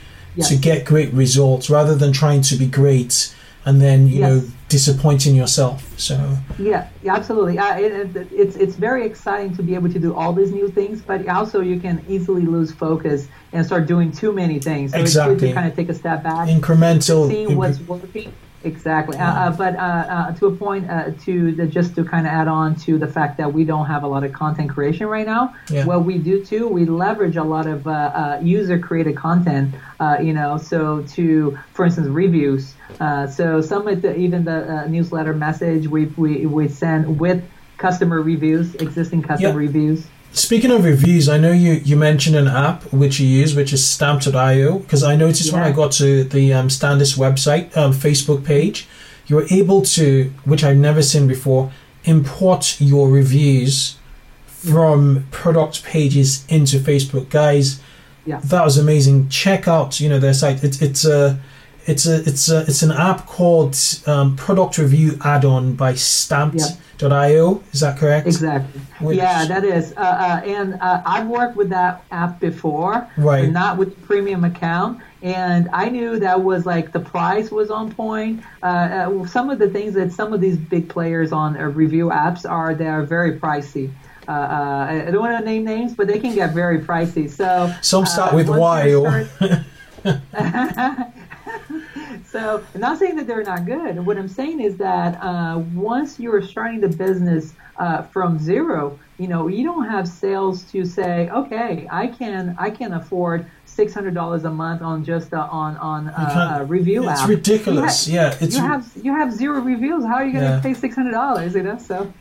Speaker 2: to get great results rather than trying to be great and then you
Speaker 3: Yes.
Speaker 2: know disappointing yourself. So
Speaker 3: Yeah, yeah, absolutely. Uh, it, it, it's it's very exciting to be able to do all these new things, but also you can easily lose focus and start doing too many things. So it's
Speaker 2: Exactly.
Speaker 3: good to kind of take a step back,
Speaker 2: incremental.
Speaker 3: see what's working. Exactly, uh, uh, but uh, uh, to a point, uh, to the, just to kind of add on to the fact that we don't have a lot of content creation right now.
Speaker 2: Yeah.
Speaker 3: What we do too, we leverage a lot of uh, uh, user-created content. Uh, you know, so to, for instance, reviews. Uh, so some of the even the uh, newsletter message we we we send with customer reviews, existing customer
Speaker 2: Yeah.
Speaker 3: reviews.
Speaker 2: Speaking of reviews, I know you, you mentioned an app which you use, which is Stamp.io, because I noticed when I got to the um, Scandis website, um, Facebook page, you were able to, which I've never seen before, import your reviews from product pages into Facebook. Guys,
Speaker 3: Yeah.
Speaker 2: that was amazing. Check out, you know, their site. It's it's a it's a it's a it's an app called um, Product Review Add-on by Stamped.io. Is that correct?
Speaker 3: Exactly.
Speaker 2: Which-
Speaker 3: yeah, that is. Uh, uh, and uh, I've worked with that app before,
Speaker 2: Right.
Speaker 3: but not with the premium account. And I knew that was like the price was on point. Uh, uh, some of the things that some of these big players on uh, review apps are, they are very pricey. Uh, uh, I don't want to name names, but they can get very pricey. So
Speaker 2: Some start
Speaker 3: uh,
Speaker 2: with Y
Speaker 3: start- [laughs] [laughs] [laughs] so I'm not saying that they're not good. What I'm saying is that uh, once you're starting the business uh, from zero, you know, you don't have sales to say, okay, I can I can afford six hundred dollars a month on just uh, on on uh, a review
Speaker 2: it's
Speaker 3: app.
Speaker 2: ridiculous.
Speaker 3: You ha-
Speaker 2: yeah, it's
Speaker 3: you have you have zero reviews. How are you going to
Speaker 2: Yeah.
Speaker 3: pay six hundred dollars? You know, so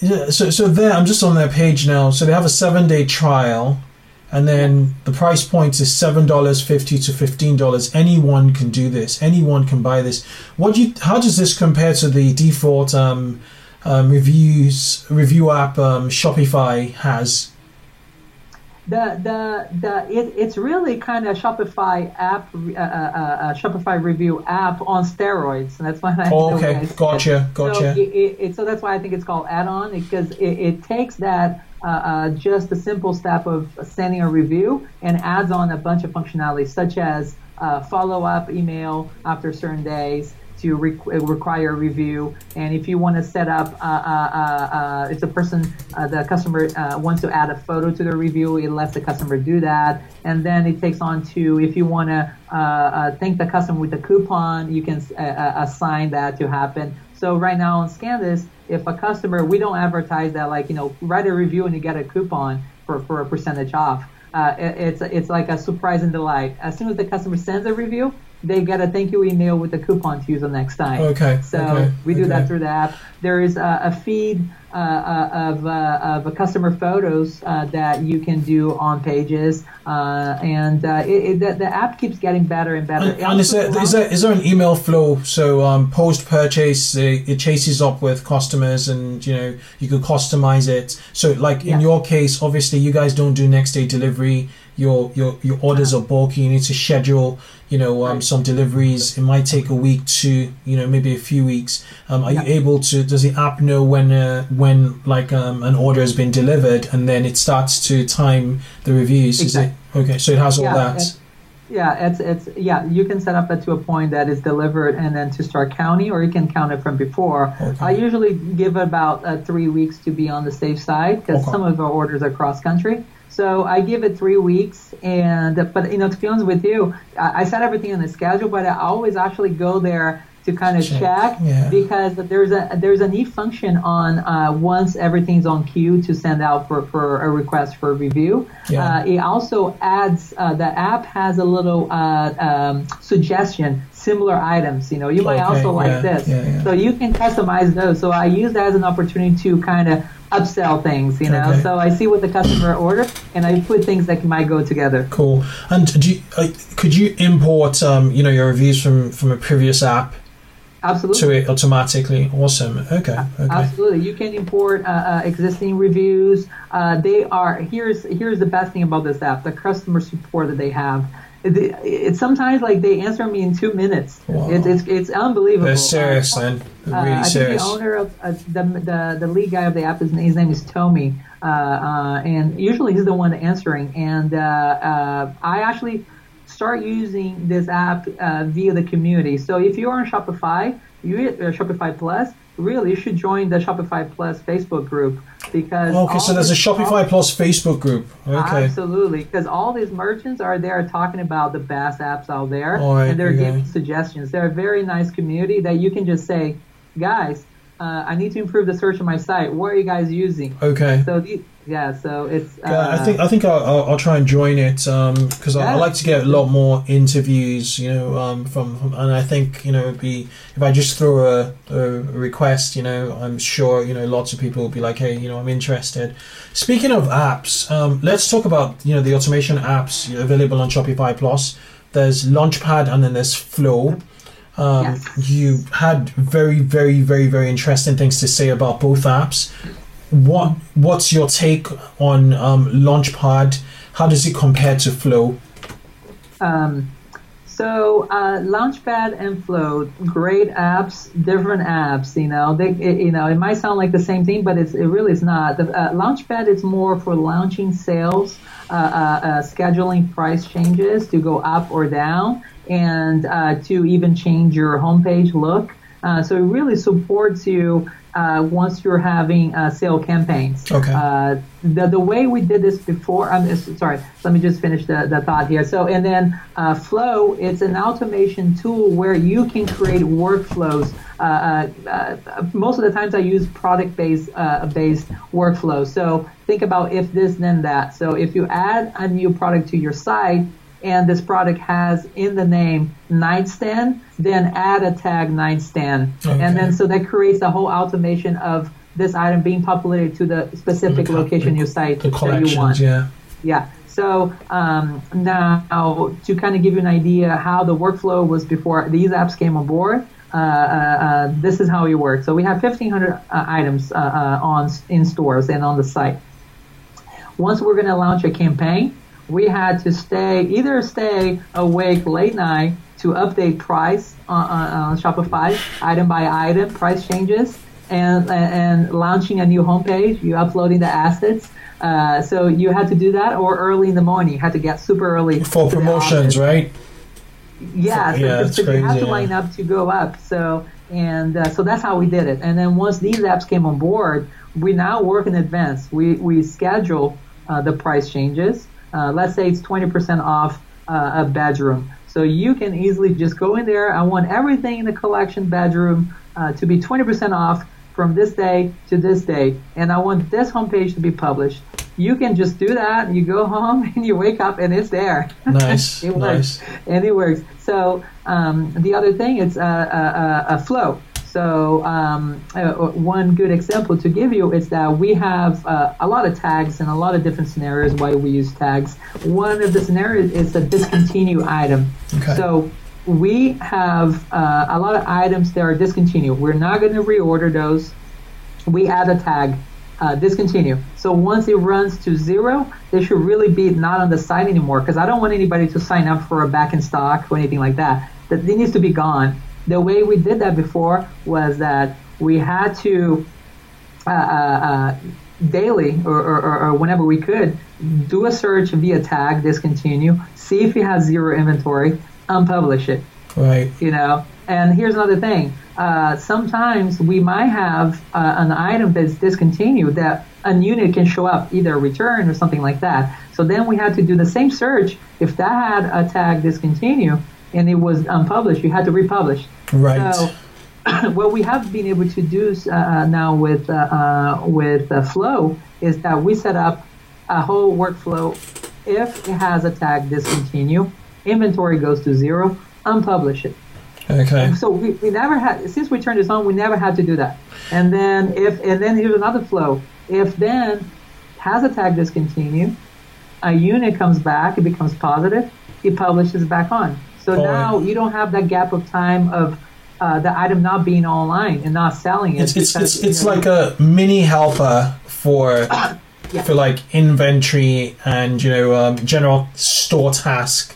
Speaker 2: yeah, so so there. I'm just on their page now. So they have a seven day trial, and then the price point is seven dollars fifty to fifteen dollars. Anyone can do this. Anyone can buy this. What do you? How does this compare to the default um, um, reviews review app um, Shopify has?
Speaker 3: the the the it, it's really kind of Shopify app uh, uh, uh, Shopify review app on steroids, and that's why I
Speaker 2: Oh, [laughs] okay, gotcha, gotcha.
Speaker 3: So, it, it, so that's why I think it's called add-on because it, it takes that uh, uh, just a simple step of sending a review and adds on a bunch of functionality such as uh, follow-up email after certain days to re- require a review. And if you want to set up, uh, uh, uh, uh, if the person, uh, the customer uh, wants to add a photo to the review, it lets the customer do that. And then it takes on to, if you want to uh, uh, thank the customer with a coupon, you can uh, uh, assign that to happen. So right now on Scandis, if a customer, we don't advertise that like, you know, write a review and you get a coupon for, for a percentage off. Uh, it, it's, it's like a surprise and delight. As soon as the customer sends a review, they get a thank you email with a coupon to use the next time.
Speaker 2: Okay,
Speaker 3: So
Speaker 2: okay,
Speaker 3: we do
Speaker 2: okay.
Speaker 3: that through the app. There is a, a feed uh, uh, of, uh, of a customer photos uh, that you can do on pages, uh, and uh, it, it, the, the app keeps getting better and better.
Speaker 2: And, and is there, is there is there an email flow? So um, post purchase, it, it chases up with customers, and you know you could customize it. So like in
Speaker 3: Yeah.
Speaker 2: your case, obviously you guys don't do next day delivery. Your your your orders are bulky. You need to schedule. You know um, some deliveries. It might take a week to you know maybe a few weeks. Um, are
Speaker 3: Yeah.
Speaker 2: you able to? Does the app know when uh, when like um, an order has been delivered, and then it starts to time the reviews? Is it
Speaker 3: Exactly.
Speaker 2: okay? So it has all
Speaker 3: Yeah,
Speaker 2: that.
Speaker 3: and- Yeah, it's it's yeah. You can set up it to a point that is delivered and then to start counting, or you can count it from before.
Speaker 2: Okay.
Speaker 3: I usually give about uh, three weeks to be on the safe side because
Speaker 2: Okay.
Speaker 3: some of our orders are cross country. So I give it three weeks, and but you know to be honest with you, I, I set everything on the schedule, but I always actually go there to kind of
Speaker 2: Check,
Speaker 3: check,
Speaker 2: yeah.
Speaker 3: because there's a there's a neat function on uh, once everything's on queue to send out for, for a request for review.
Speaker 2: Yeah.
Speaker 3: Uh, it also adds uh, the app has a little uh, um, suggestion similar items. You know, you might
Speaker 2: Okay,
Speaker 3: also like
Speaker 2: yeah,
Speaker 3: this, so you can customize those. So I use that as an opportunity to kind of upsell things. You know,
Speaker 2: Okay.
Speaker 3: so I see what the customer ordered and I put things that might go together.
Speaker 2: Cool. And do you, uh, could you import, um, you know, your reviews from from a previous app
Speaker 3: Absolutely.
Speaker 2: to it automatically? Awesome. Okay. Okay.
Speaker 3: Absolutely, you can import uh, uh, existing reviews. Uh, they are here's here's the best thing about this app: the customer support that they have. It, it's sometimes like they answer me in two minutes.
Speaker 2: Wow.
Speaker 3: It's, it's it's unbelievable.
Speaker 2: They're serious
Speaker 3: Uh,
Speaker 2: then. They're
Speaker 3: uh,
Speaker 2: really
Speaker 3: I think
Speaker 2: serious.
Speaker 3: the owner of uh, the, the the lead guy of the app, is his name is Tommy, uh, uh, and usually he's the one answering. And uh, uh, I actually start using this app uh, via the community. So if you're on Shopify, you uh, Shopify Plus, really you should join the Shopify Plus Facebook group because
Speaker 2: Okay, so there's a Shopify Plus Facebook group. Okay.
Speaker 3: Absolutely, because all these merchants are there talking about the best apps out there,
Speaker 2: right,
Speaker 3: and they're
Speaker 2: okay.
Speaker 3: giving suggestions. They're a very nice community that you can just say, guys, uh, I need to improve the search on my site. What are you guys using?
Speaker 2: Okay.
Speaker 3: So the, yeah, so it's. Uh,
Speaker 2: Yeah, I think I think I'll, I'll, I'll try and join it because I, I like to get a lot more interviews, you know, um, from, from and I think you know it'd be if I just throw a, a request, you know, I'm sure you know lots of people will be like, hey, you know, I'm interested. Speaking of apps, um, let's talk about you know the automation apps available on Shopify Plus. There's Launchpad and then there's Flow. Um,
Speaker 3: Yes.
Speaker 2: You had very, very, very, very interesting things to say about both apps. What What's your take on um, Launchpad? How does it compare to Flow?
Speaker 3: Um, so uh, Launchpad and Flow, great apps, different apps. You know, they it, you know it might sound like the same thing, but it's, it really is not. The uh, Launchpad is more for launching sales, uh, uh, uh, scheduling price changes to go up or down, and uh, to even change your homepage look. Uh, so it really supports you uh, once you're having uh, sale campaigns.
Speaker 2: Okay.
Speaker 3: Uh, the, the way we did this before, I'm sorry, let me just finish the, the thought here. So, and then uh, Flow, it's an automation tool where you can create workflows. Uh, uh, uh, most of the times I use product based uh, based workflows. So think about if this, then that. So if you add a new product to your site, and this product has in the name nightstand, then add a tag nightstand.
Speaker 2: Okay.
Speaker 3: And then so that creates a whole automation of this item being populated to the specific
Speaker 2: The
Speaker 3: location
Speaker 2: the-
Speaker 3: in your site
Speaker 2: The
Speaker 3: that you want.
Speaker 2: yeah.
Speaker 3: Yeah. So um, now, to kind of give you an idea how the workflow was before these apps came on board, uh, uh, uh, this is how it works. So we have 1,500 uh, items uh, uh, on in stores and on the site. Once we're going to launch a campaign, we had to stay either stay awake late night to update price on, on, on Shopify, item by item, price changes, and and launching a new homepage. You uploading the assets. Uh, so you had to do that, or early in the morning. You had to get super early
Speaker 2: For promotions, right?
Speaker 3: Yeah, so,
Speaker 2: Yeah,
Speaker 3: so
Speaker 2: it's
Speaker 3: you have
Speaker 2: crazy,
Speaker 3: to
Speaker 2: yeah.
Speaker 3: line up to go up. So and uh, so that's how we did it. And then once these apps came on board, we now work in advance. We we schedule uh, the price changes. Uh, let's say it's 20% off uh, a bedroom. So you can easily just go in there. I want everything in the collection bedroom uh, to be 20% off from this day to this day, and I want this homepage to be published. You can just do that. You go [laughs] home and you wake up and it's there. [laughs]
Speaker 2: Nice,
Speaker 3: it
Speaker 2: nice.
Speaker 3: works, and it works. So um, the other thing is a, a, a, a flow. So um, uh, one good example to give you is that we have uh, a lot of tags and a lot of different scenarios why we use tags. One of the scenarios is a discontinue item.
Speaker 2: Okay.
Speaker 3: So we have uh, a lot of items that are discontinued. We're not going to reorder those. We add a tag, uh, discontinue. So once it runs to zero, they should really be not on the site anymore because I don't want anybody to sign up for a back in stock or anything like that. That it needs to be gone. The way we did that before was that we had to uh, uh, uh, daily or, or, or whenever we could do a search via tag, discontinue, see if it has zero inventory, unpublish it.
Speaker 2: Right.
Speaker 3: You know, and here's another thing. Uh, sometimes we might have uh, an item that's discontinued that a unit can show up, either return or something like that. So then we had to do the same search. If that had a tag discontinue and it was unpublished, you had to republish.
Speaker 2: Right.
Speaker 3: So, [clears throat] what we have been able to do uh, now with uh, uh, with uh, Flow is that we set up a whole workflow. If it has a tag discontinue, inventory goes to zero, unpublish it.
Speaker 2: Okay.
Speaker 3: So we, we never had since we turned this on, we never had to do that. And then if and then here's another flow. If then has a tag discontinue, a unit comes back, it becomes positive, it publishes back on. So
Speaker 2: Oh,
Speaker 3: now you don't have that gap of time of uh, the item not being online and not selling it.
Speaker 2: It's it's
Speaker 3: because,
Speaker 2: it's, it's like a mini helper for [coughs]
Speaker 3: Yeah.
Speaker 2: for like inventory and you know um, general store task.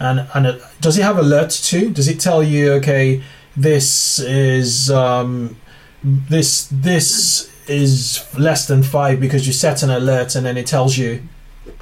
Speaker 2: And and it, does it have alerts too? Does it tell you okay this is um, this this is less than five because you set an alert and then it tells you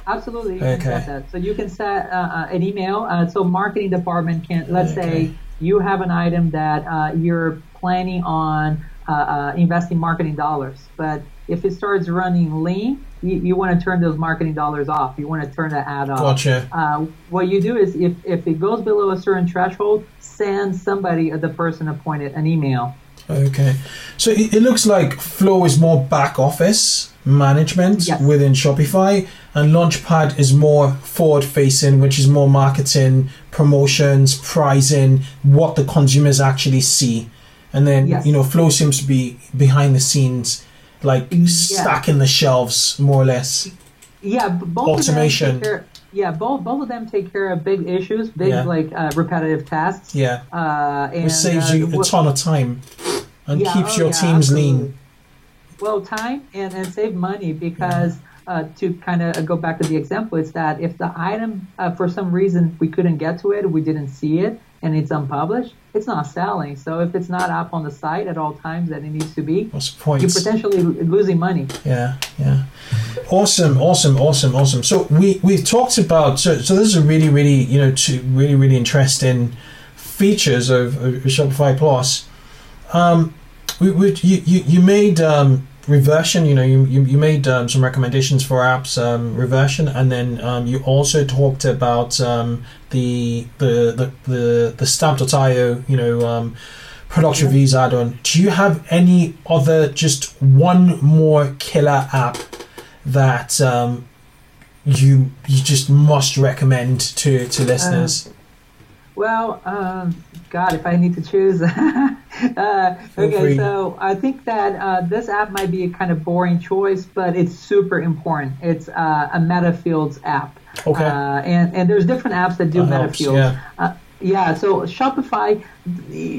Speaker 3: Absolutely,
Speaker 2: Okay.
Speaker 3: So you can set uh, uh, an email. Uh, so marketing department can, let's
Speaker 2: Okay.
Speaker 3: say you have an item that uh, you're planning on uh, uh, investing marketing dollars, but if it starts running lean, you, you want to turn those marketing dollars off. You want to turn the ad off.
Speaker 2: Gotcha.
Speaker 3: Uh, what you do is if, if it goes below a certain threshold, send somebody, the person appointed, an email.
Speaker 2: Okay. So it, it looks like Flow is more back office management within Shopify, and Launchpad is more forward facing, which is more marketing, promotions, pricing, what the consumers actually see. And then,
Speaker 3: Yes.
Speaker 2: you know, Flow seems to be behind the scenes, like
Speaker 3: Yeah.
Speaker 2: stacking the shelves, more or less.
Speaker 3: Yeah, both
Speaker 2: Automation.
Speaker 3: Of them take care, yeah, both both of them take care of big issues, big
Speaker 2: Yeah.
Speaker 3: like uh, repetitive tasks.
Speaker 2: Yeah.
Speaker 3: Uh, and
Speaker 2: It saves
Speaker 3: uh,
Speaker 2: you a ton of time and keeps
Speaker 3: oh,
Speaker 2: your teams
Speaker 3: absolutely.
Speaker 2: lean.
Speaker 3: Well, time and, and save money because uh, to kind of go back to the example, is that if the item, uh, for some reason, we couldn't get to it, we didn't see it, and it's unpublished, it's not selling. So if it's not up on the site at all times that it needs to be,
Speaker 2: What's the point?
Speaker 3: you're potentially losing money.
Speaker 2: Yeah, yeah. Awesome, awesome, awesome, awesome. So we we've talked about so so this is a really really you know two really really interesting features of, of Shopify Plus. Um, we, we you, you you made um reversion. You know you you, you made um, some recommendations for apps um, reversion, and then um, you also talked about um, the the the the, the stamp.io. You know. Um, product reviews add-on do you have any other just one more killer app that um, you you just must recommend to to listeners
Speaker 3: Well, um, God, if I need to choose. [laughs] uh, okay,
Speaker 2: free.
Speaker 3: so I think that uh, this app might be a kind of boring choice, but it's super important. It's uh, a MetaFields app.
Speaker 2: Okay.
Speaker 3: Uh, and, and there's different apps that do
Speaker 2: That helps,
Speaker 3: MetaFields.
Speaker 2: yeah.
Speaker 3: Uh, yeah, so Shopify,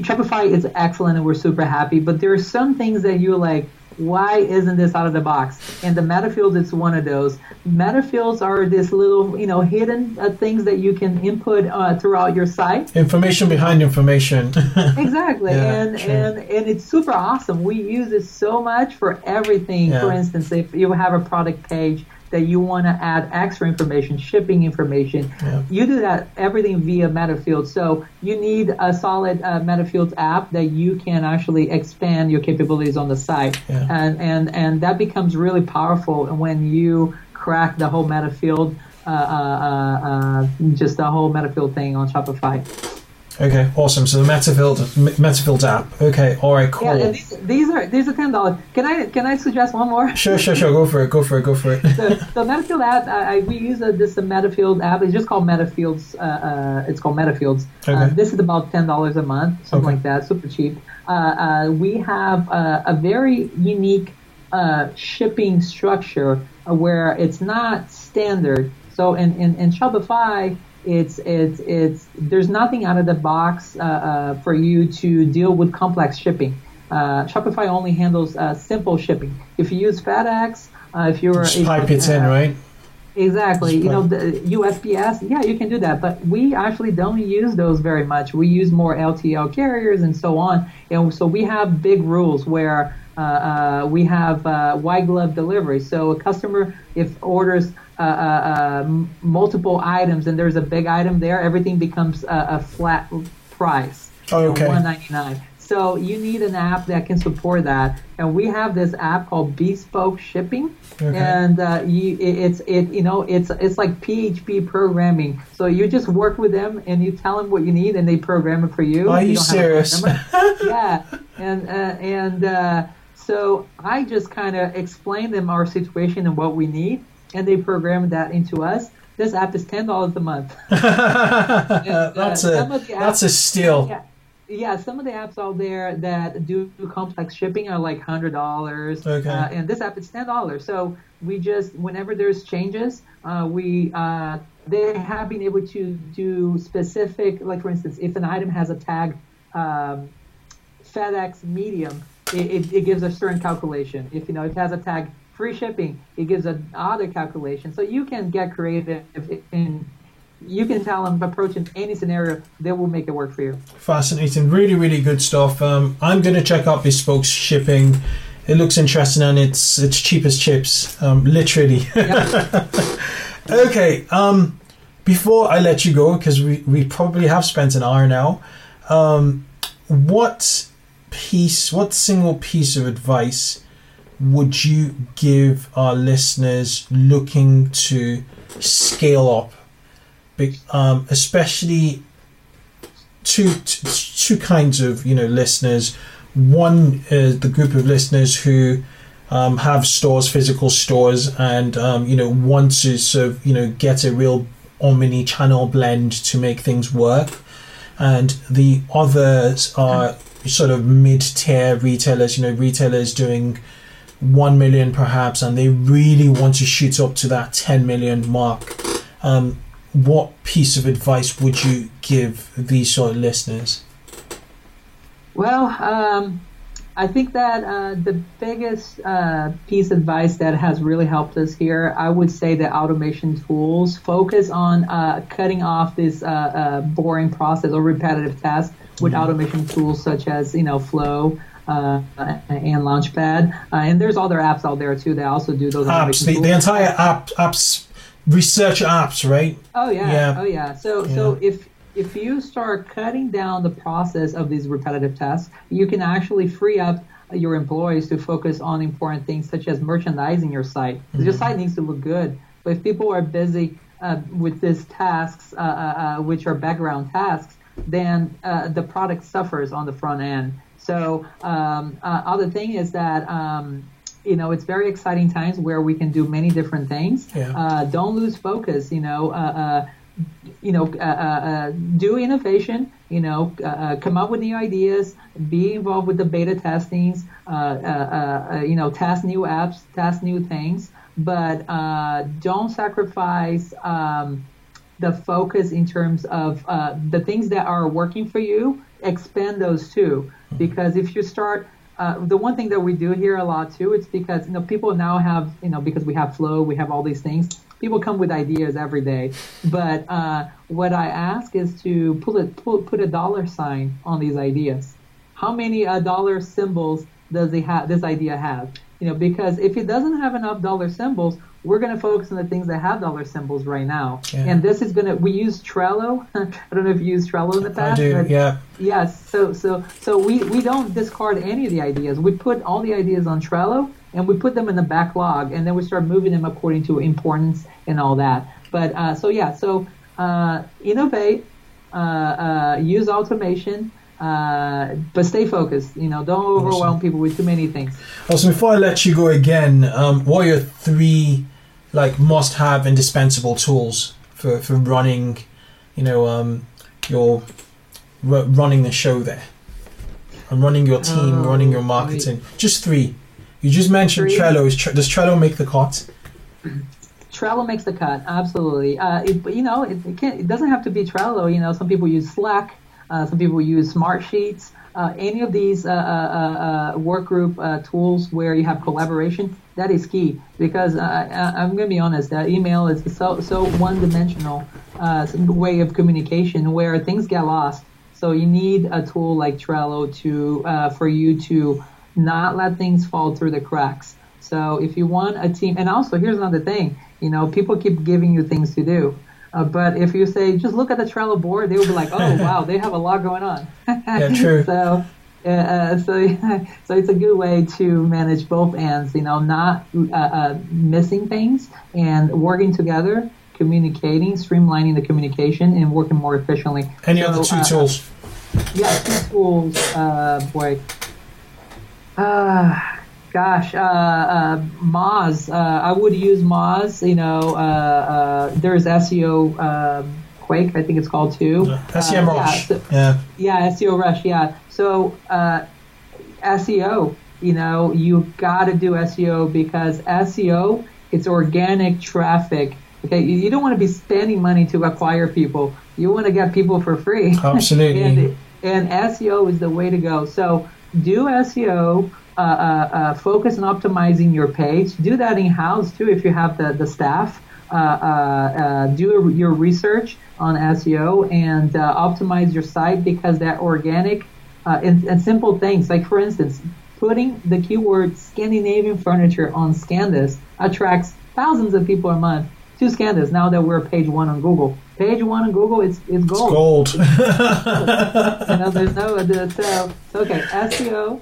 Speaker 3: Shopify is excellent and we're super happy, but there are some things that you're like, why isn't this out of the box? And the MetaFields it's one of those. MetaFields are this little, you know, hidden uh, things that you can input uh, throughout your site.
Speaker 2: information behind information [laughs]
Speaker 3: Exactly,
Speaker 2: Yeah,
Speaker 3: and
Speaker 2: true.
Speaker 3: and and it's super awesome. We use it so much for everything.
Speaker 2: Yeah.
Speaker 3: For instance, if you have a product page that you want to add extra information, shipping information,
Speaker 2: Yeah.
Speaker 3: you do that everything via Metafield. So you need a solid uh, Metafield app that you can actually expand your capabilities on the site,
Speaker 2: Yeah.
Speaker 3: and and and that becomes really powerful when you crack the whole Metafield. Uh, uh, uh, uh, just the whole Metafield thing on Shopify.
Speaker 2: Okay awesome so the metafield metafield app okay all right cool
Speaker 3: Yeah, and these, these are these are ten dollars. Can I can I suggest one more?
Speaker 2: sure sure sure go for it go for it go for it
Speaker 3: the, the Metafield app, I, I, we use a, this a Metafield app. It's just called Metafields. Uh, uh, it's called Metafields. Uh,
Speaker 2: Okay.
Speaker 3: this is about ten dollars a month, something
Speaker 2: Okay.
Speaker 3: like that. Super cheap. Uh, uh, we have uh, a very unique uh, shipping structure uh, where it's not standard. So in, in, in Shopify, it's it's it's there's nothing out of the box uh, uh, for you to deal with complex shipping. Uh, Shopify only handles uh, simple shipping. If you use FedEx, uh, if you're
Speaker 2: just pipe it in right
Speaker 3: Exactly. You know, the USPS, yeah, you can do that, but we actually don't use those very much. We use more LTL carriers and so on. And so we have big rules where we have uh, white glove delivery. So a customer, if orders uh, uh, uh, multiple items and there's a big item there, everything becomes a, a flat price.
Speaker 2: Oh, okay.
Speaker 3: One ninety nine. So you need an app that can support that, and we have this app called Bespoke Shipping,
Speaker 2: Okay.
Speaker 3: and uh, you, it, it's it you know it's it's like PHP programming. So you just work with them and you tell them what you need, and they program it for you.
Speaker 2: Are
Speaker 3: You
Speaker 2: you
Speaker 3: don't have to
Speaker 2: serious? [laughs]
Speaker 3: yeah, and uh, and uh, so I just kind of explain them our situation and what we need, and they program that into us. This app is ten dollars a month. [laughs]
Speaker 2: that's a
Speaker 3: some of the
Speaker 2: that's a steal.
Speaker 3: Yeah, yeah. Some of the apps out there that do complex shipping are like hundred dollars.
Speaker 2: Okay.
Speaker 3: Uh, and this app is ten dollars. So we just whenever there's changes, uh, we uh, they have been able to do specific. Like for instance, if an item has a tag. Um, FedEx medium, it, it, it gives a certain calculation. If you know, it has a tag free shipping, it gives an other calculation. So you can get creative and you can tell them approach in any scenario, they will make it work for you.
Speaker 2: Fascinating, really, really good stuff. Um, I'm going to check out Bespoke Shipping. It looks interesting and it's it's cheap as chips, um, literally. [laughs]
Speaker 3: Yeah.
Speaker 2: okay, um, before I let you go, because we, we probably have spent an hour now, um, what piece, what single piece of advice would you give our listeners looking to scale up, um, especially two, two two kinds of you know listeners. One is the group of listeners who um, have stores, physical stores, and um, you know want to sort of you know get a real omni-channel blend to make things work, and the others are sort of mid-tier retailers. You know, retailers doing one million perhaps, and they really want to shoot up to that ten million mark. Um, what piece of advice would you give these sort of listeners?
Speaker 3: Well, um, I think that uh, the biggest uh, piece of advice that has really helped us here, I would say that automation tools focus on uh, cutting off this uh, uh, boring process or repetitive tasks with automation tools such as you know Flow. Uh, and Launchpad, uh, and there's other apps out there too that also do those
Speaker 2: Apps, the, the entire app, apps, research apps, right?
Speaker 3: Oh yeah.
Speaker 2: Yeah.
Speaker 3: Oh yeah. So so if if you start cutting down the process of these repetitive tasks, you can actually free up your employees to focus on important things such as merchandising your site. 'Cause Your site needs to look good. But if people are busy uh, with these tasks, uh, uh, uh, which are background tasks, then uh, the product suffers on the front end. So um, uh, other thing is that. Um, you know, it's very exciting times where we can do many different things.
Speaker 2: Yeah.
Speaker 3: Uh, don't lose focus. You know, uh, uh, you know, uh, do innovation. You know, come up with new ideas. Be involved with the beta testings. Uh, uh, uh, uh, you know, test new apps, test new things, but uh, don't sacrifice um, the focus in terms of uh, the things that are working for you. Expand those too, because if you start uh, the one thing that we do here a lot too, it's because you know people now have you know because we have flow, we have all these things. People come with ideas every day, but uh, what I ask is to put a put, put a dollar sign on these ideas. How many uh, dollar symbols does it have? This idea have? You know, because if it doesn't have enough dollar symbols, we're going to focus on the things that have dollar symbols right now.
Speaker 2: Yeah.
Speaker 3: And this is going to. We use Trello. [laughs] I don't know if you use Trello in the past.
Speaker 2: I
Speaker 3: do,
Speaker 2: yeah.
Speaker 3: Yes, so so so we, we don't discard any of the ideas. We put all the ideas on Trello and we put them in the backlog, and then we start moving them according to importance and all that. But uh, so yeah, so uh, innovate, uh, uh, use automation, uh, but stay focused. You know, don't overwhelm people with too many things.
Speaker 2: Also, before I let you go again, um, what are your three like must-have indispensable tools for, for running, you know, um, your r- running the show there, and running your team,
Speaker 3: Oh,
Speaker 2: running your marketing? Just three. You just mentioned
Speaker 3: Three?
Speaker 2: Trello. Tre- does Trello make the cut?
Speaker 3: Trello makes the cut, absolutely. Uh, it, you know, it, it, can't, it doesn't have to be Trello. You know, some people use Slack, some people use Smart Sheets. Uh, any of these uh, uh, uh, uh, work group uh, tools where you have collaboration, that is key because uh, I, I'm going to be honest, that email is so so one-dimensional uh, way of communication where things get lost. So you need a tool like Trello to uh, for you to not let things fall through the cracks. So if you want a team, and also here's another thing, you know, people keep giving you things to do. Uh, but if you say, just look at the Trello board, they will be like, oh, wow, they have a lot going on.
Speaker 2: Yeah, true. [laughs]
Speaker 3: so, uh, so, [laughs] so it's a good way to manage both ends, you know, not uh, uh, missing things and working together, communicating, streamlining the communication, and working more efficiently.
Speaker 2: Any
Speaker 3: So,
Speaker 2: other two
Speaker 3: uh,
Speaker 2: tools?
Speaker 3: yeah, two tools. Uh, boy. Uh, gosh, uh, uh, Moz. Uh, I would use Moz. You know, uh, uh, there's SEO um, Quake. I think it's called too. Uh, yeah,
Speaker 2: Rush.
Speaker 3: so-
Speaker 2: Yeah.
Speaker 3: yeah, SEMrush. Yeah. So uh, SEO, you know, you got to do SEO because SEO it's organic traffic. Okay, you, you don't want to be spending money to acquire people. You want to get people for free. [laughs]
Speaker 2: Absolutely.
Speaker 3: and, and SEO is the way to go. So do SEO. Uh, uh, uh, focus on optimizing your page. Do that in house too if you have the, the staff. Uh, uh, uh, do your research on SEO and uh, optimize your site because that organic uh, and, and simple things like for instance putting the keyword Scandinavian furniture on Scandis attracts thousands of people a month to Scandis now that we're page one on Google. Page one on Google it's it's gold.
Speaker 2: Gold. [laughs]
Speaker 3: You know, there's no so, so okay, SEO,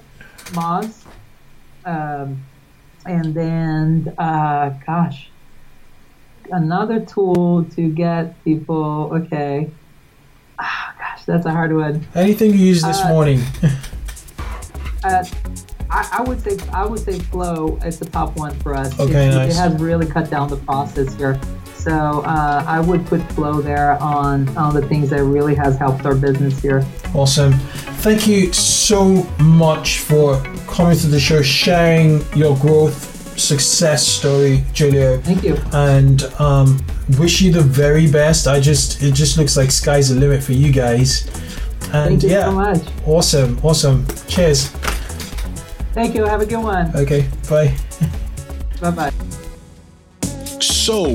Speaker 3: Moz, um, and then uh, gosh, another tool to get people okay. Ah, gosh, that's a hard one.
Speaker 2: Anything you used this
Speaker 3: Uh,
Speaker 2: morning? [laughs] [laughs]
Speaker 3: Uh, I, I would say I would say Flow is the top one for us.
Speaker 2: Okay,
Speaker 3: it,
Speaker 2: nice.
Speaker 3: it has really cut down the process here. So uh, I would put Flow there on on the things that really has helped our business here.
Speaker 2: Awesome. Thank you so much for coming to the show, sharing your growth success story, Julio.
Speaker 3: Thank you.
Speaker 2: And um, wish you the very best. I just it just looks like sky's the limit for you guys. And
Speaker 3: Thank you
Speaker 2: yeah,
Speaker 3: so much.
Speaker 2: awesome, awesome. Cheers.
Speaker 3: Thank you. Have a good one.
Speaker 2: Okay, bye.
Speaker 3: Bye bye.
Speaker 4: So